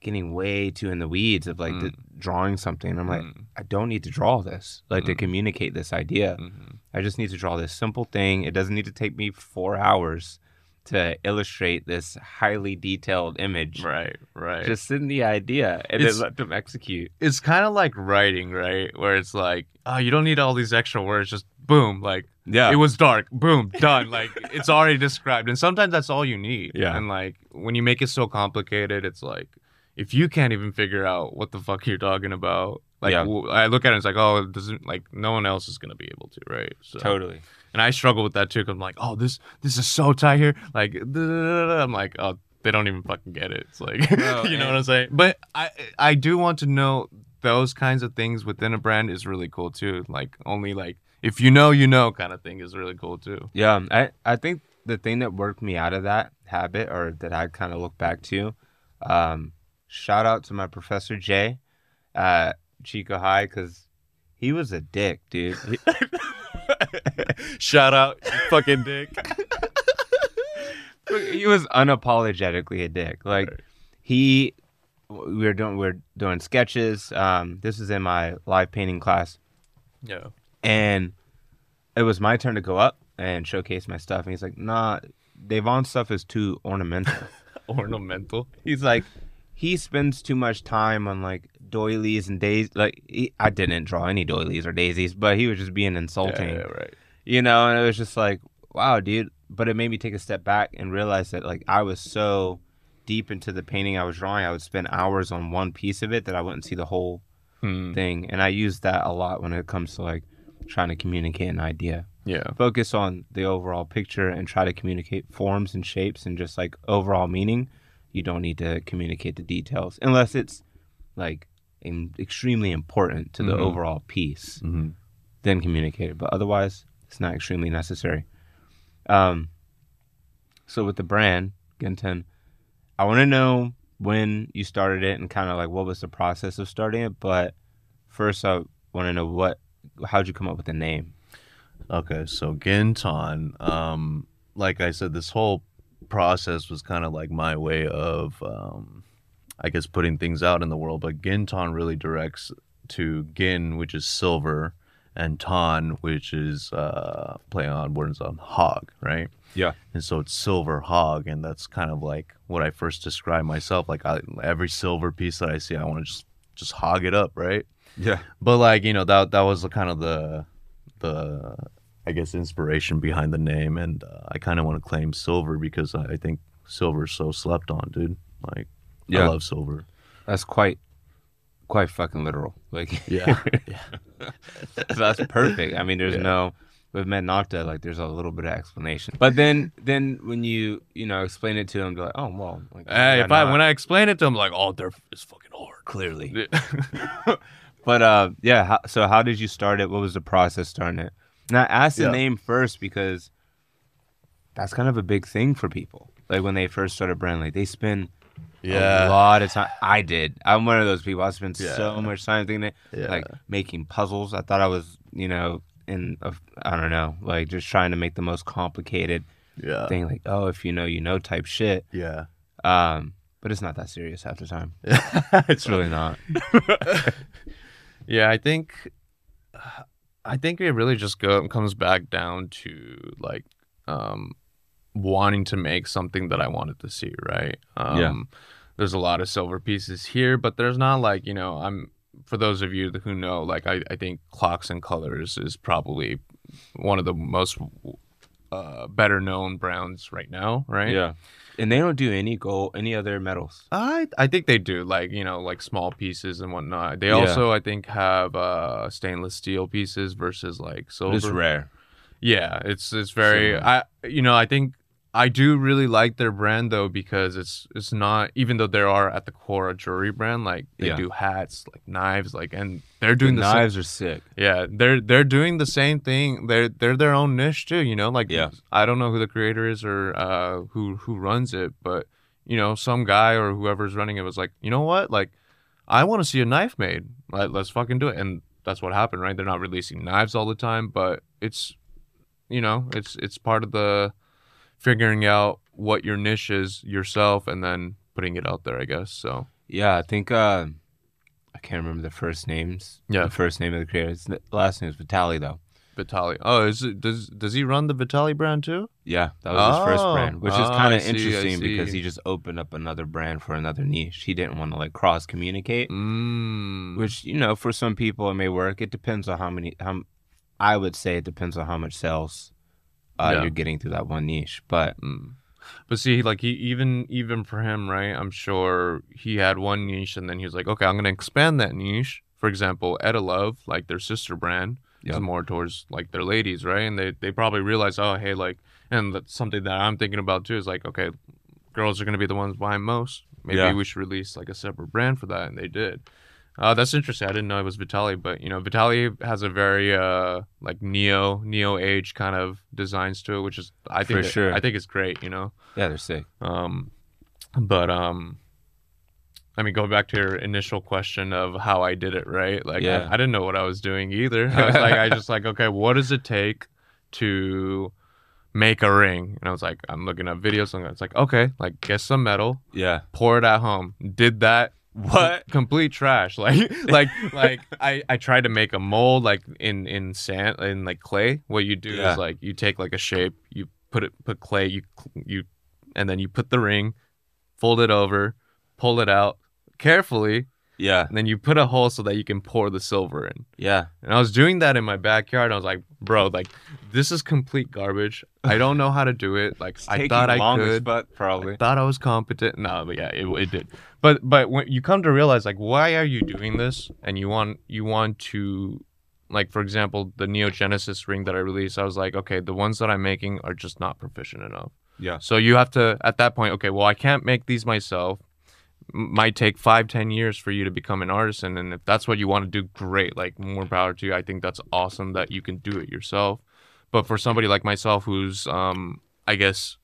getting way too in the weeds of like the, drawing something. I'm like, Mm, I don't need to draw this, like to Mm. communicate this idea. mhm. I just need to draw this simple thing. It doesn't need to take me four hours to illustrate this highly detailed image. Right, right. Just send the idea and It's- then let them execute. it's kind of like writing, right? Where it's like, oh, you don't need all these extra words. Just boom, like Yeah. it was dark. Boom, done. like it's already described. And sometimes that's all you need. Yeah. And like when you make it so complicated, it's like if you can't even figure out what the fuck you're talking about, like Yeah. I look at it, it's like, oh, it doesn't like no one else is gonna be able to, right? So, totally. And I struggle with that too, because I'm like, oh, this this is so tight here. Like, I'm like, oh, they don't even fucking get it. It's like, No, you know what I'm saying? But I I do want to know those kinds of things within a brand is really cool too. Like only like if you know, you know, kind of thing is really cool too. Yeah, I, I think the thing that worked me out of that habit or that I kind of look back to, um, shout out to my professor Jay at Chico High because he was a dick, dude. Shout out, fucking dick. he was unapologetically a dick. Like he, we were doing we are doing sketches. Um, this was in my live painting class, Yeah. and it was my turn to go up and showcase my stuff. And he's like, "Nah, Davon's stuff is too ornamental." Ornamental. he's like he spends too much time on like doilies and days like he, i didn't draw any doilies or daisies but he was just being insulting Yeah, yeah, right. you know and it was just like wow dude but it made me take a step back and realize that like i was so deep into the painting i was drawing i would spend hours on one piece of it that i wouldn't see the whole Hmm. thing and i use that a lot when it comes to like trying to communicate an idea Yeah. focus on the overall picture and try to communicate forms and shapes and just like overall meaning. You don't need to communicate the details unless it's like im- extremely important to the Mhm. overall piece. Mm-hmm. Then communicate it, but otherwise, it's not extremely necessary. Um. So with the brand Ginton, I want to know when you started it and kind of like what was the process of starting it. But first, I want to know what how'd you come up with the name? Okay, so Ginton, um, like I said, this whole process was kind of like my way of, um, I guess, putting things out in the world. But Ginton really directs to Gin, which is silver, and Ton, which is uh, play on words on hog, right? Yeah. And so it's silver hog, and that's kind of like what I first described myself. Like I, every silver piece that I see, I want to just just hog it up, right? Yeah. But like you know that that was the kind of the the I guess inspiration behind the name, and uh, I kind of want to claim silver because I, I think silver is so slept on, dude. Like I love silver. That's quite quite fucking literal. Like Yeah. So that's perfect. I mean, there's Yeah. no with Mednokta, like there's a little bit of explanation. But then then when you you know explain it to them, they're like, oh well. Like, Hey, yeah, if I when I explain it to them, like, oh, they're it's fucking hard. clearly. but uh, yeah. How, so how did you start it? What was the process starting it? Now ask the Yeah. name first because that's kind of a big thing for people. Like when they first started brand, like they spend a lot of time. I did. I'm one of those people. I spent Yeah. so much time thinking it, Yeah. like making puzzles. I thought I was, you know, in a, I don't know, like just trying to make the most complicated yeah. thing. Like, oh, if you know, you know, type shit. Yeah. Um, but it's not that serious half the time. It's really not. yeah, I think I think it really just go comes back down to like um wanting to make something that I wanted to see, right? Um Yeah. there's a lot of silver pieces here, but there's not like, you know, I'm for those of you who know, like I, I think clocks and colors is probably one of the most uh, better known brands right now, right? Yeah. And they don't do any gold, any other metals. I I think they do like you know like small pieces and whatnot. They Yeah. also I think have uh stainless steel pieces versus like silver. It's rare. Yeah, it's it's very Silver. I you know I think I do really like their brand though because it's it's not even though they are at the core a jewelry brand like they Yeah. do hats like knives like and they're doing the the, same- knives are sick. yeah, they're they're doing the same thing. They're they're their own niche too. You know, like Yeah. I don't know who the creator is or uh, who who runs it, but you know, some guy or whoever's running it was like, you know what, like I want to see a knife made. Like, let's fucking do it. And that's what happened, right? They're not releasing knives all the time, but it's you know, it's it's part of the figuring out what your niche is yourself and then putting it out there, I guess. So Yeah, I think uh, I can't remember the first names. Yeah. the first name of the creator. His last name is Vitali though. Vitali. Oh, is it does does he run the Vitali brand too? Yeah, that was his first Oh. brand, which is Oh, kind I of interesting because he just opened up another brand for another niche. He didn't want to like cross communicate, Mm. which you know for some people it may work. It depends on how many. How I would say it depends on how much sales uh, Yeah. you're getting through that one niche. But Mm. But see, like he even even for him, right? I'm sure he had one niche, and then he was like, okay, I'm gonna expand that niche. For example, Etta Love, like their sister brand, Yeah. is more towards like their ladies, right? And they they probably realize, oh, hey, like, and that's something that I'm thinking about too is like, okay, girls are gonna be the ones buying most. Maybe Yeah. we should release like a separate brand for that, and they did. Uh, that's interesting. I didn't know it was Vitali, but you know, Vitali has a very uh like neo neo age kind of designs to it, which is I think For sure. I think it's great. You know, yeah, they're sick. um, but um, I mean, going back to your initial question of how I did it, right? Like, Yeah. I, I didn't know what I was doing either. I was like, I just like, okay, what does it take to make a ring? And I was like, I'm looking up videos, and it's like, okay, like get some metal, Yeah. pour it at home. Did that. What? complete trash like like like i i tried to make a mold like in in sand in like clay what you do Yeah. is like you take like a shape you put it put clay you you and then you put the ring fold it over pull it out carefully Yeah. and then you put a hole so that you can pour the silver in Yeah. and i was doing that in my backyard i was like bro like this is complete garbage i don't know how to do it like It's i thought i could fuck, probably. I thought I was competent. No, but yeah, it, it did. But but when you come to realize like why are you doing this and you want you want to like for example the Neo Genesis ring that I released I was like okay the ones that I'm making are just not proficient enough. Yeah. So you have to at that point okay well I can't make these myself. Might take five ten years for you to become an artisan and if that's what you want to do great like more power to you I think that's awesome that you can do it yourself but for somebody like myself who's um I guess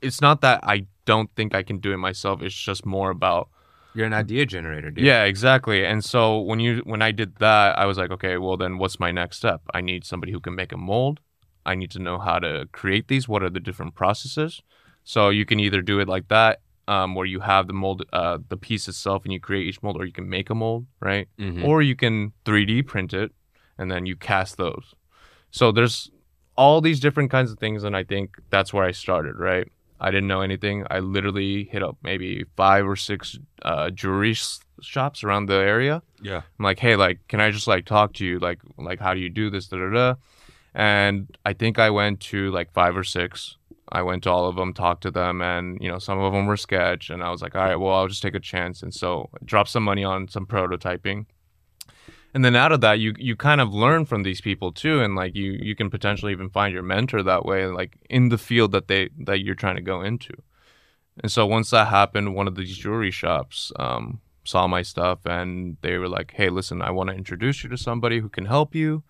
it's not that I don't think I can do it myself. It's just more about You're an idea generator, dude. yeah, exactly. And so when you when I did that, I was like, okay, well then what's my next step? I need somebody who can make a mold. I need to know how to create these. What are the different processes? So you can either do it like that, um, where you have the mold, uh, the piece itself, and you create each mold, or you can make a mold, right? Mhm. Or you can 3D print it, and then you cast those. So there's all these different kinds of things, and I think that's where I started, right? I didn't know anything. I literally hit up maybe five or six uh, jewelry s- shops around the area. yeah. I'm like, hey, like, can I just like talk to you? Like, like, how do you do this? Da da da. And I think I went to like five or six. I went to all of them, talked to them, and you know, some of them were sketch. And I was like, all right, well, I'll just take a chance. And so, drop some money on some prototyping. And then out of that, you you kind of learn from these people too, and like you you can potentially even find your mentor that way, like in the field that they that you're trying to go into. And so once that happened, one of these jewelry shops um, saw my stuff and they were like, "Hey, listen, I want to introduce you to somebody who can help you."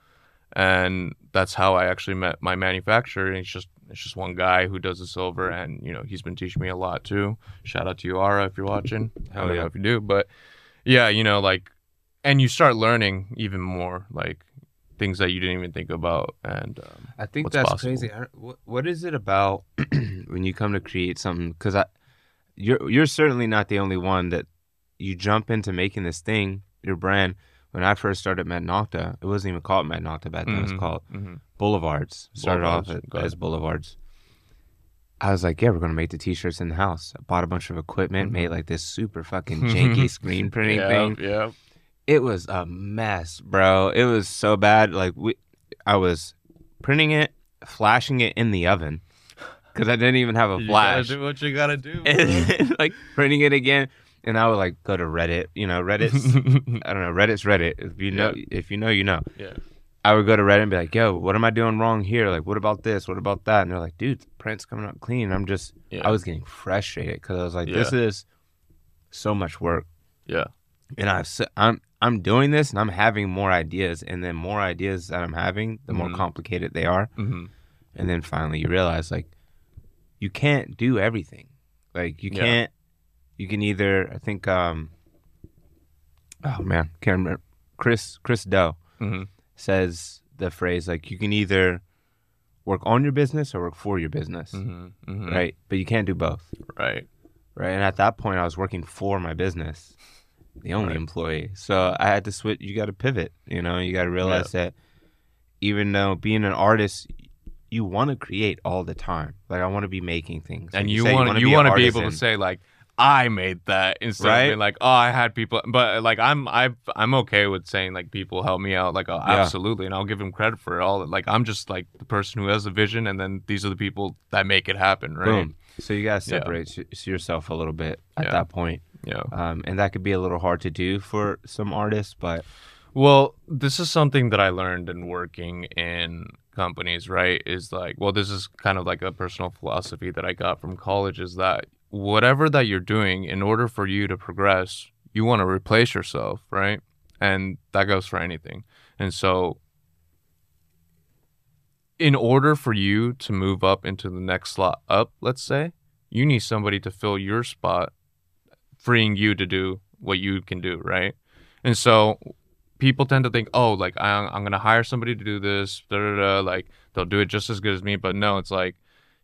And that's how I actually met my manufacturer. And it's just it's just one guy who does the silver, and you know he's been teaching me a lot too. Shout out to you, Ara, if you're watching. I Hell don't yeah. know if you do, but yeah, you know, like, and you start learning even more, like things that you didn't even think about, and um, I think that's possible. crazy. I What, what is it about when you come to create something? Because I, you're you're certainly not the only one that you jump into making this thing, your brand. When I first started Mednokta, it wasn't even called Mednokta back then. It was Mhm. called mhm. Boulevards. Started off Boulevards, at- as Boulevards. I was like, yeah, we're gonna make the t-shirts in the house. I bought a bunch of equipment, Mhm. made like this super fucking janky screen printing thing yeah, it was a mess, bro. It was so bad. Like we, I was printing it, flashing it in the oven because I didn't even have a You gotta flash, do what you gotta do. like printing it again. And I would like go to Reddit. You know, Reddit's bro. I don't know. Reddit's Reddit. If you know, if you know, you know. yeah. I would go to Reddit and be like, "Yo, what am I doing wrong here? Like, what about this? What about that?" And they're like, "Dude, the print's coming out clean." I'm just, Yeah. I was getting frustrated because I was like, "This Yeah. is so much work." Yeah. and I've I'm I'm doing this and I'm having more ideas, and then more ideas that I'm having, the more Mhm. complicated they are, hmm and then finally you realize like you can't do everything. Like you Yeah. can't. You can either I think um. Oh man, can't remember. Chris Chris Do hmm says the phrase like you can either work on your business or work for your business, hmm hmm right? But you can't do both. Right. right? And at that point, I was working for my business, the only Right. employee. So I had to switch. You got to pivot. You know, you got to realize that even though being an artist, you want to create all the time. Like I want to be making things, And Like you want you want to be able to say like I made that instead Right? of being like oh I had people but like I'm I I'm okay with saying like people help me out like oh, Yeah. absolutely and I'll give them credit for it all like I'm just like the person who has the vision and then these are the people that make it happen right Boom. So you got to separate y- yourself a little bit at Yeah. that point. yeah Um, and that could be a little hard to do for some artists, but Well, this is something that I learned in working in companies, right? Is like, well, this is kind of like a personal philosophy that I got from college is that whatever that you're doing, in order for you to progress, you want to replace yourself, right? And that goes for anything. And so, in order for you to move up into the next slot up, let's say, you need somebody to fill your spot, freeing you to do what you can do, right? And so people tend to think, oh, like I, I'm gonna hire somebody to do this, da, da, da, like they'll do it just as good as me. But no, it's like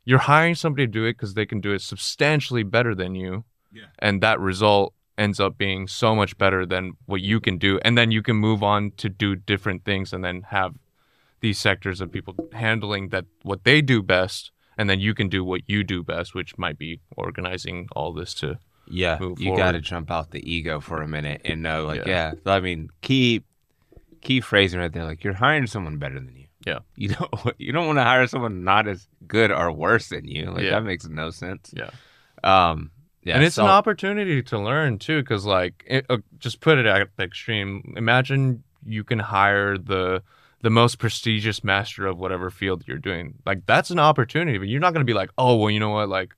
you're hiring somebody to do it because they can do it substantially better than you, Yeah. and that result ends up being so much better than what you can do, and then you can move on to do different things, and then have these sectors of people handling that what they do best, and then you can do what you do best, which might be organizing all this to yeah, Move you got to jump out the ego for a minute and know, like, Yeah. yeah. I mean, key key phrasing right there, like you're hiring someone better than you. Yeah. You don't you don't want to hire someone not as good or worse than you. Like Yeah. that makes no sense. Yeah. Um. Yeah. and it's an opportunity to learn too because like it, uh, just put it at the extreme imagine you can hire the the most prestigious master of whatever field you're doing like that's an opportunity but you're not going to be like oh well you know what like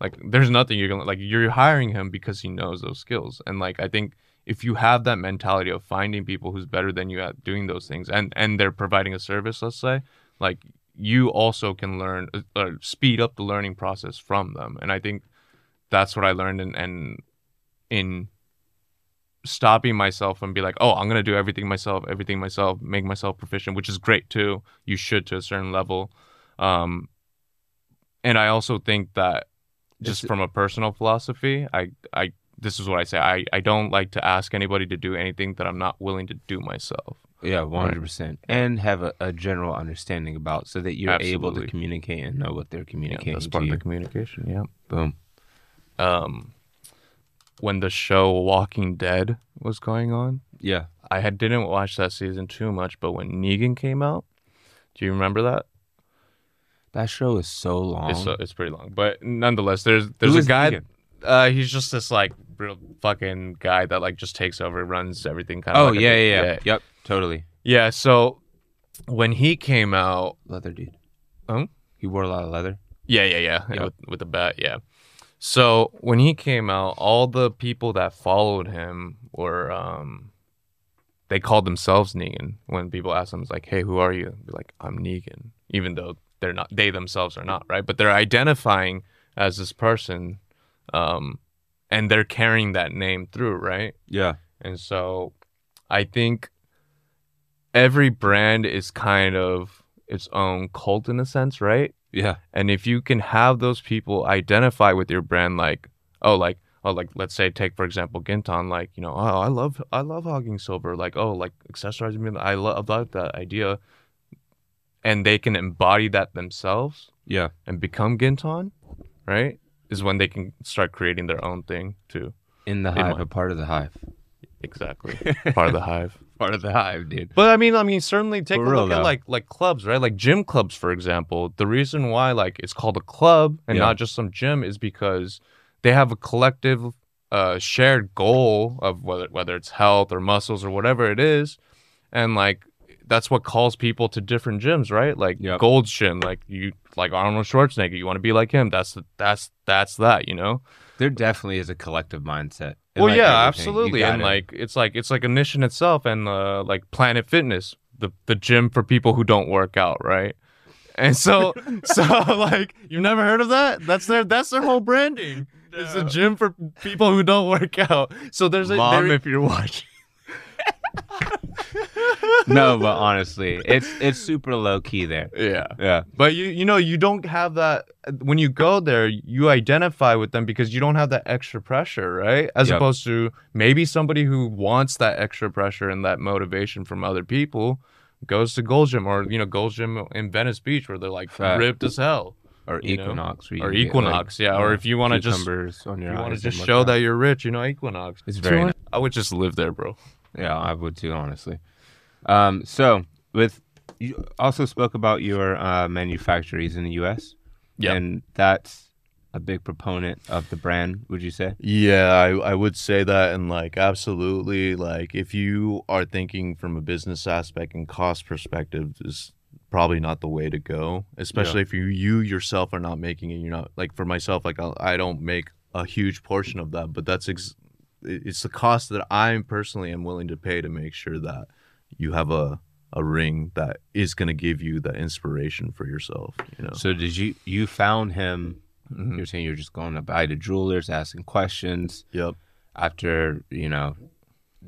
like there's nothing you're gonna like you're hiring him because he knows those skills and like i think if you have that mentality of finding people who's better than you at doing those things and and they're providing a service let's say like you also can learn uh, uh, speed up the learning process from them and i think that's what I learned and and in stopping myself and be like, oh, I'm gonna do everything myself, everything myself, make myself proficient, which is great too. You should to a certain level. Um, and I also think that just It's- from a personal philosophy, I I this is what I say. I I don't like to ask anybody to do anything that I'm not willing to do myself. Yeah, one hundred percent, and have a, a general understanding about so that you're able to communicate and know what they're Yeah, communicating that's to part of the communication. Yeah. Boom. Um, when the show Walking Dead was going on, Yeah. I had didn't watch that season too much, but when Negan came out, do you remember that? That show is so long. It's uh, it's pretty long, but nonetheless, there's Who there's a guy. Uh, he's just this like fucking guy that like just takes over, runs everything. Kind Oh of. like yeah, yeah, yeah, Yep. Totally. Yeah. So when he came out, Leather dude. Oh? He wore a lot of leather. yeah, yeah, yeah, Yep. with with the bat, yeah. So when he came out, all the people that followed him were um, they called themselves Negan. When people ask them, it's like, "Hey, who are you?" Be like, "I'm Negan," even though they're not. They themselves are not, right? But they're identifying as this person, um, and they're carrying that name through, right? Yeah. And so I think every brand is kind of its own cult in a sense, right? Yeah. And if you can have those people identify with your brand, like, oh, like, oh, like, let's say, take for example, Ginton, like, you know, oh, I love, I love hogging silver, like, oh, like accessorizing, me, I love, love that idea, and they can embody that themselves Yeah. and become Ginton, right? Is when they can start creating their own thing too. In the hive, a part of the hive. Exactly, part of the hive. Part of the hive, dude. But I mean, I mean, certainly take For a real, look though. at like like clubs, right? Like gym clubs, for example. The reason why like it's called a club and Yeah. not just some gym is because they have a collective, uh, shared goal of whether whether it's health or muscles or whatever it is, and like that's what calls people to different gyms, right? Like Yep. Gold's Gym, like you like Arnold Schwarzenegger, you want to be like him. That's that's that's that, you know. There definitely is a collective mindset. Well, like, yeah, everything. Absolutely, and gotta- like it's like it's like a mission itself, and uh, like Planet Fitness, the the gym for people who don't work out, right? And so, so like you've never heard of that? That's their that's their whole branding. It's a gym for people who don't work out. So there's a Mom, there- if you're watching. no, but honestly, it's it's super low key there. yeah. Yeah. But you you know you don't have that when you go there you identify with them because you don't have that extra pressure, right? As Yep. opposed to maybe somebody who wants that extra pressure and that motivation from other people goes to Gold Gym or you know Gold Gym in Venice Beach where they're like Fact. ripped as hell Or You know? Equinox. where you or get, like, Equinox, yeah. Or if you want to just on your you want to just show look that you're rich, you know Equinox. It's very nice. I would just live there, bro. Yeah, I would too, honestly. Um, so with you also spoke about your uh, manufactories in the U.S. Yep. and that's a big proponent of the brand. Would you say? Yeah, I, I would say that. And like, absolutely, like, if you are thinking from a business aspect and cost perspective, is probably not the way to go, especially if you, you yourself are not making it. You're not, like, for myself, like, I'll, I don't make a huge portion of that, but that's, ex- it's the cost that I personally am willing to pay to make sure that you have a, a ring that is going to give you that inspiration for yourself, you know? So did you you found him? Mhm. You're saying you're just going to buy the jewelers, asking questions Yep. after you know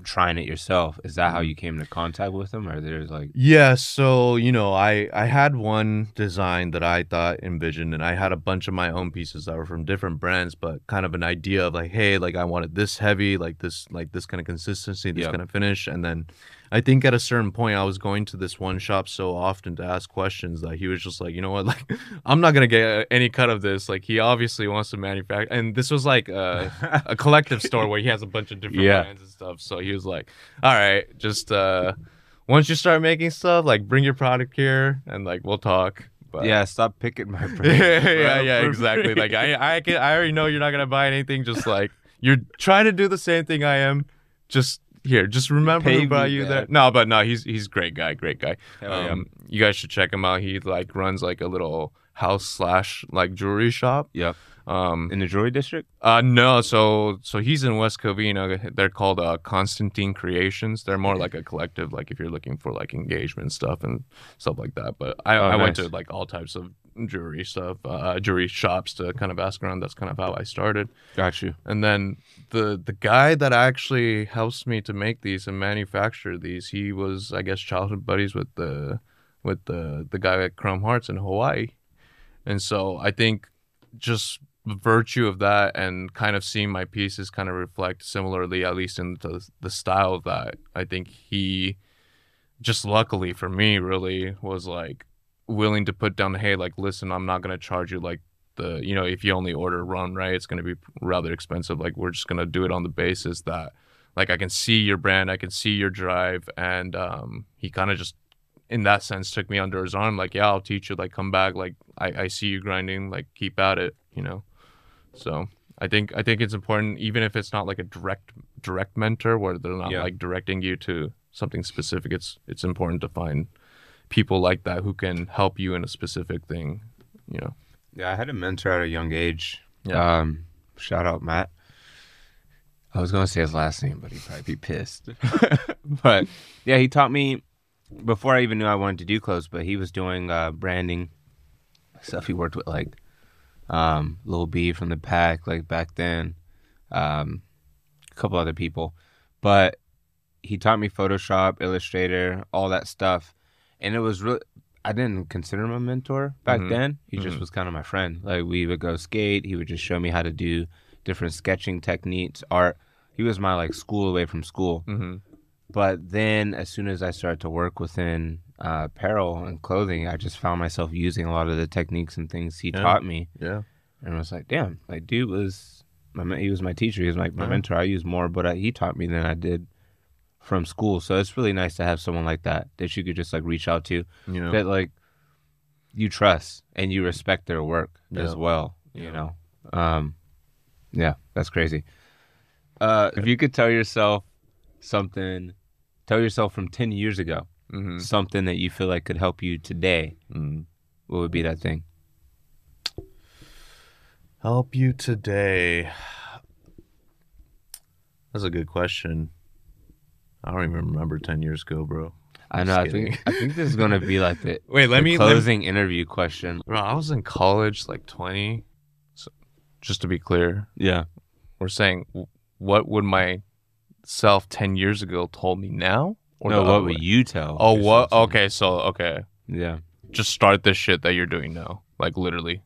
trying it yourself. Is that Mm-hmm. how you came into contact with them or there's like Yeah, so you know, I I had one design that I thought envisioned, and I had a bunch of my own pieces that were from different brands, but kind of an idea of like, hey, like I wanted this heavy, like this, like this kind of consistency, this Yeah. kind of finish, and then I think at a certain point I was going to this one shop so often to ask questions that he was just like, you know what, like I'm not gonna get any cut of this. Like he obviously wants to manufacture, and this was like a, a collective store where he has a bunch of different Yeah. brands and stuff. So he was like, all right, just uh once you start making stuff, like bring your product here and like we'll talk. But yeah, stop picking my brain. yeah, yeah, yeah, exactly. Like I, I can, I already know you're not gonna buy anything. Just like you're trying to do the same thing I am. Just here, just remember Pay brought you there. No, but no, he's he's great guy, great guy. Hell yeah. Um, you guys should check him out. He like runs like a little house slash like jewelry shop. Yeah. Um, in the jewelry district. uh, no, so so he's in West Covina. They're called uh, Constantine Creations. They're more like a collective. Like if you're looking for like engagement stuff and stuff like that. But I, Oh, I went to like all types of jewelry stuff, uh, jewelry shops to kind of ask around. That's kind of how I started. Got you. And then the the guy that actually helps me to make these and manufacture these, he was I guess childhood buddies with the with the the guy at Chrome Hearts in Hawaii. And so I think just virtue of that and kind of seeing my pieces kind of reflect similarly, at least in the, the style of that, I think he just luckily for me really was like willing to put down, hey, like, listen, I'm not going to charge you like the, you know, if you only order run, right, it's going to be rather expensive. Like, we're just going to do it on the basis that, like, I can see your brand, I can see your drive. And um, he kind of just, in that sense, took me under his arm, like, yeah, I'll teach you, like, come back, like, I, I see you grinding, like, keep at it, you know. So I think I think it's important, even if it's not like a direct direct mentor where they're not Yeah. like directing you to something specific. It's it's important to find people like that who can help you in a specific thing. You know. Yeah, I had a mentor at a young age. Yeah. Um, shout out Matt. I was gonna say his last name, but he'd probably be pissed. but yeah, he taught me before I even knew I wanted to do clothes. But he was doing uh, branding stuff. He worked with like um, Lil B from the Pack, like back then, um, a couple other people. But he taught me Photoshop, Illustrator, all that stuff, and it was really. I didn't consider him a mentor back Mhm. then. He just Mhm. was kind of my friend. Like we would go skate. He would just show me how to do different sketching techniques, art. He was my like school away from school. Mm-hmm. But then, as soon as I started to work within uh, apparel and clothing, I just found myself using a lot of the techniques and things he Yeah. taught me, Yeah. and I was like, "Damn, like dude was my he was my teacher. He was like my Yeah. mentor. I used more, but I, he taught me than I did from school. So it's really nice to have someone like that that you could just like reach out to You know. that like you trust and you respect their work as Yeah. well. You know, um, yeah, that's crazy. Uh, if you could tell yourself something, tell yourself from ten years ago Mm-hmm. something that you feel like could help you today. Mm. What would be that thing? Help you today. That's a good question. I don't even remember ten years ago, bro. I know. I think I think this is gonna be like the, Wait, let the me. let me- closing interview question. Bro, I was in college, like twenty. So, just to be clear, Yeah. we're saying what would my self ten years ago told me now, or no, what would way? you tell? Oh, what? Okay, so okay, Yeah. just start this shit that you're doing now. Like literally,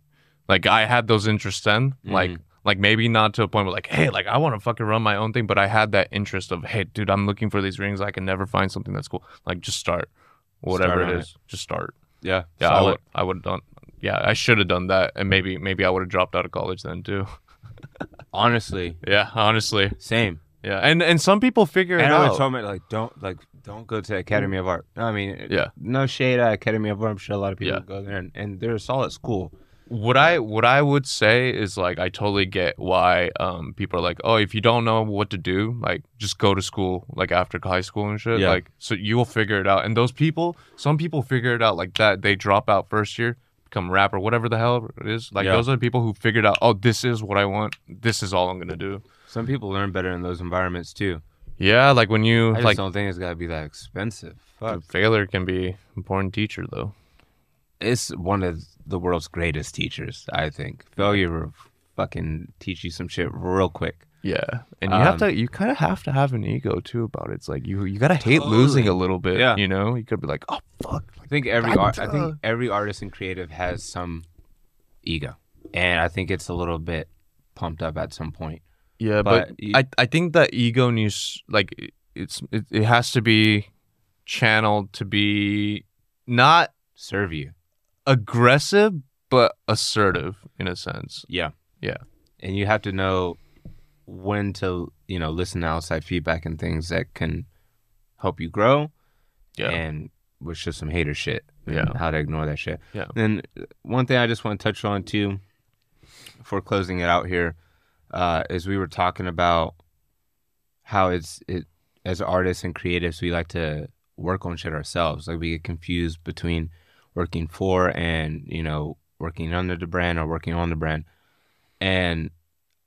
like I had those interests then. Like Mhm. Like maybe not to a point where like hey like I want to fucking run my own thing, but I had that interest of hey dude I'm looking for these rings. I can never find something that's cool. Like just start, whatever Start it just start. Yeah. Yeah, I would I would have done. Yeah, I should have done that, and maybe maybe I would have dropped out of college then too. Honestly, yeah, honestly, same. yeah, and and some people figure it And I out. told me like don't like don't go to Academy of Art. I mean Yeah. no shade at Academy of Art. I'm sure a lot of people Yeah. go there and, and they're a solid school. What I what I would say is like I totally get why um people are like oh if you don't know what to do like just go to school like after high school and shit Yeah. like so you will figure it out and those people some people figure it out like that they drop out first year become rapper whatever the hell it is like Yeah. those are the people who figured out oh this is what I want this is all I'm gonna do Some people learn better in those environments too. yeah like when you I just like don't think it's gotta be that expensive. Fuck. failure can be an important teacher though It's one of the world's greatest teachers, I think. Failure will fucking teach you some shit real quick. Yeah, and you have Um, to. You kind of have to have an ego too about it. It's like you you gotta hate losing a little bit. Yeah. you know, you could be like, oh fuck. I think every art, I think every artist and creative has some ego, and I think it's a little bit pumped up at some point. Yeah, but but, you- I I think that ego needs like it's it, it has to be channeled to be not Serve you, aggressive but assertive in a sense. yeah, Yeah. and you have to know when to you know listen to outside feedback and things that can help you grow, Yeah, and which just some hater shit. Yeah. how to ignore that shit. Yeah. Then uh, one thing I just want to touch on too, for closing it out here, uh, is we were talking about how it's it as artists and creatives we like to work on shit ourselves. Like we get confused between working for and you know working under the brand or working on the brand, and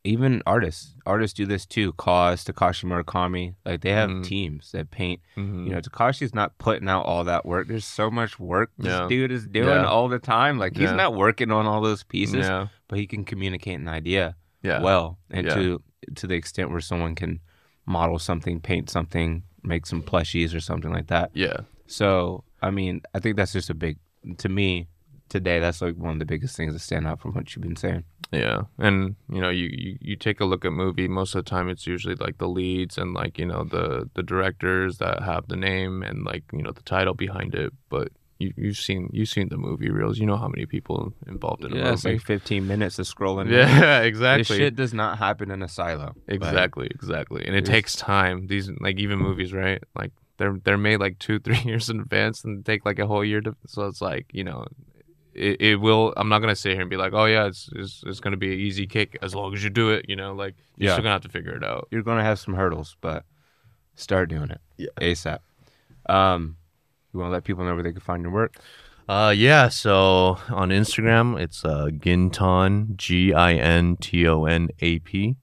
even artists artists do this too. Cause Takashi Murakami, like they have Mhm. teams that paint Mhm. you know, Takashi's not putting out all that work. There's so much work this Yeah. dude is doing Yeah. all the time. Like he's Yeah. not working on all those pieces, but he can communicate an idea yeah, well, and to to the extent where someone can model something, paint something, make some plushies or something like that. yeah, So, I mean, I think that's just a big to me today. That's like one of the biggest things that stand out from what you've been saying. Yeah, and you know, you, you you take a look at movie. Most of the time, it's usually like the leads and like you know the the directors that have the name and like you know the title behind it. But you you've seen you've seen the movie reels. You know how many people involved in a Yeah, it's movie. like 15 minutes of scrolling. yeah, This exactly. shit does not happen in a silo. Exactly, exactly. And it takes time. These like even movies, right? Like they're they're made like two, three years in advance and take like a whole year to so it's like, you know, it, it will I'm not gonna sit here and be like, Oh yeah, it's it's, it's gonna be an easy kick as long as you do it, you know, like you're Yeah. still gonna have to figure it out. you're gonna have some hurdles, but start doing it. Yeah. ASAP. Um, you want to let people know where they can find your work? Uh, yeah. So on Instagram, it's uh, Ginton G I N T O N A P,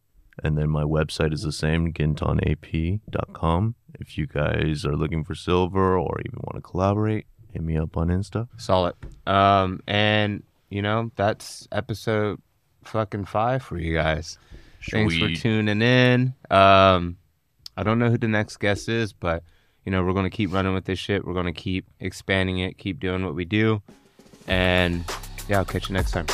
and then my website is the same, gintonap.com. If you guys are looking for silver or even want to collaborate, hit me up on Insta. Solid. Um, and you know that's episode fucking five for you guys. Thanks for tuning in. Um, I don't know who the next guest is, but you know we're gonna keep running with this shit. We're gonna keep expanding it, keep doing what we do, and yeah, I'll catch you next time.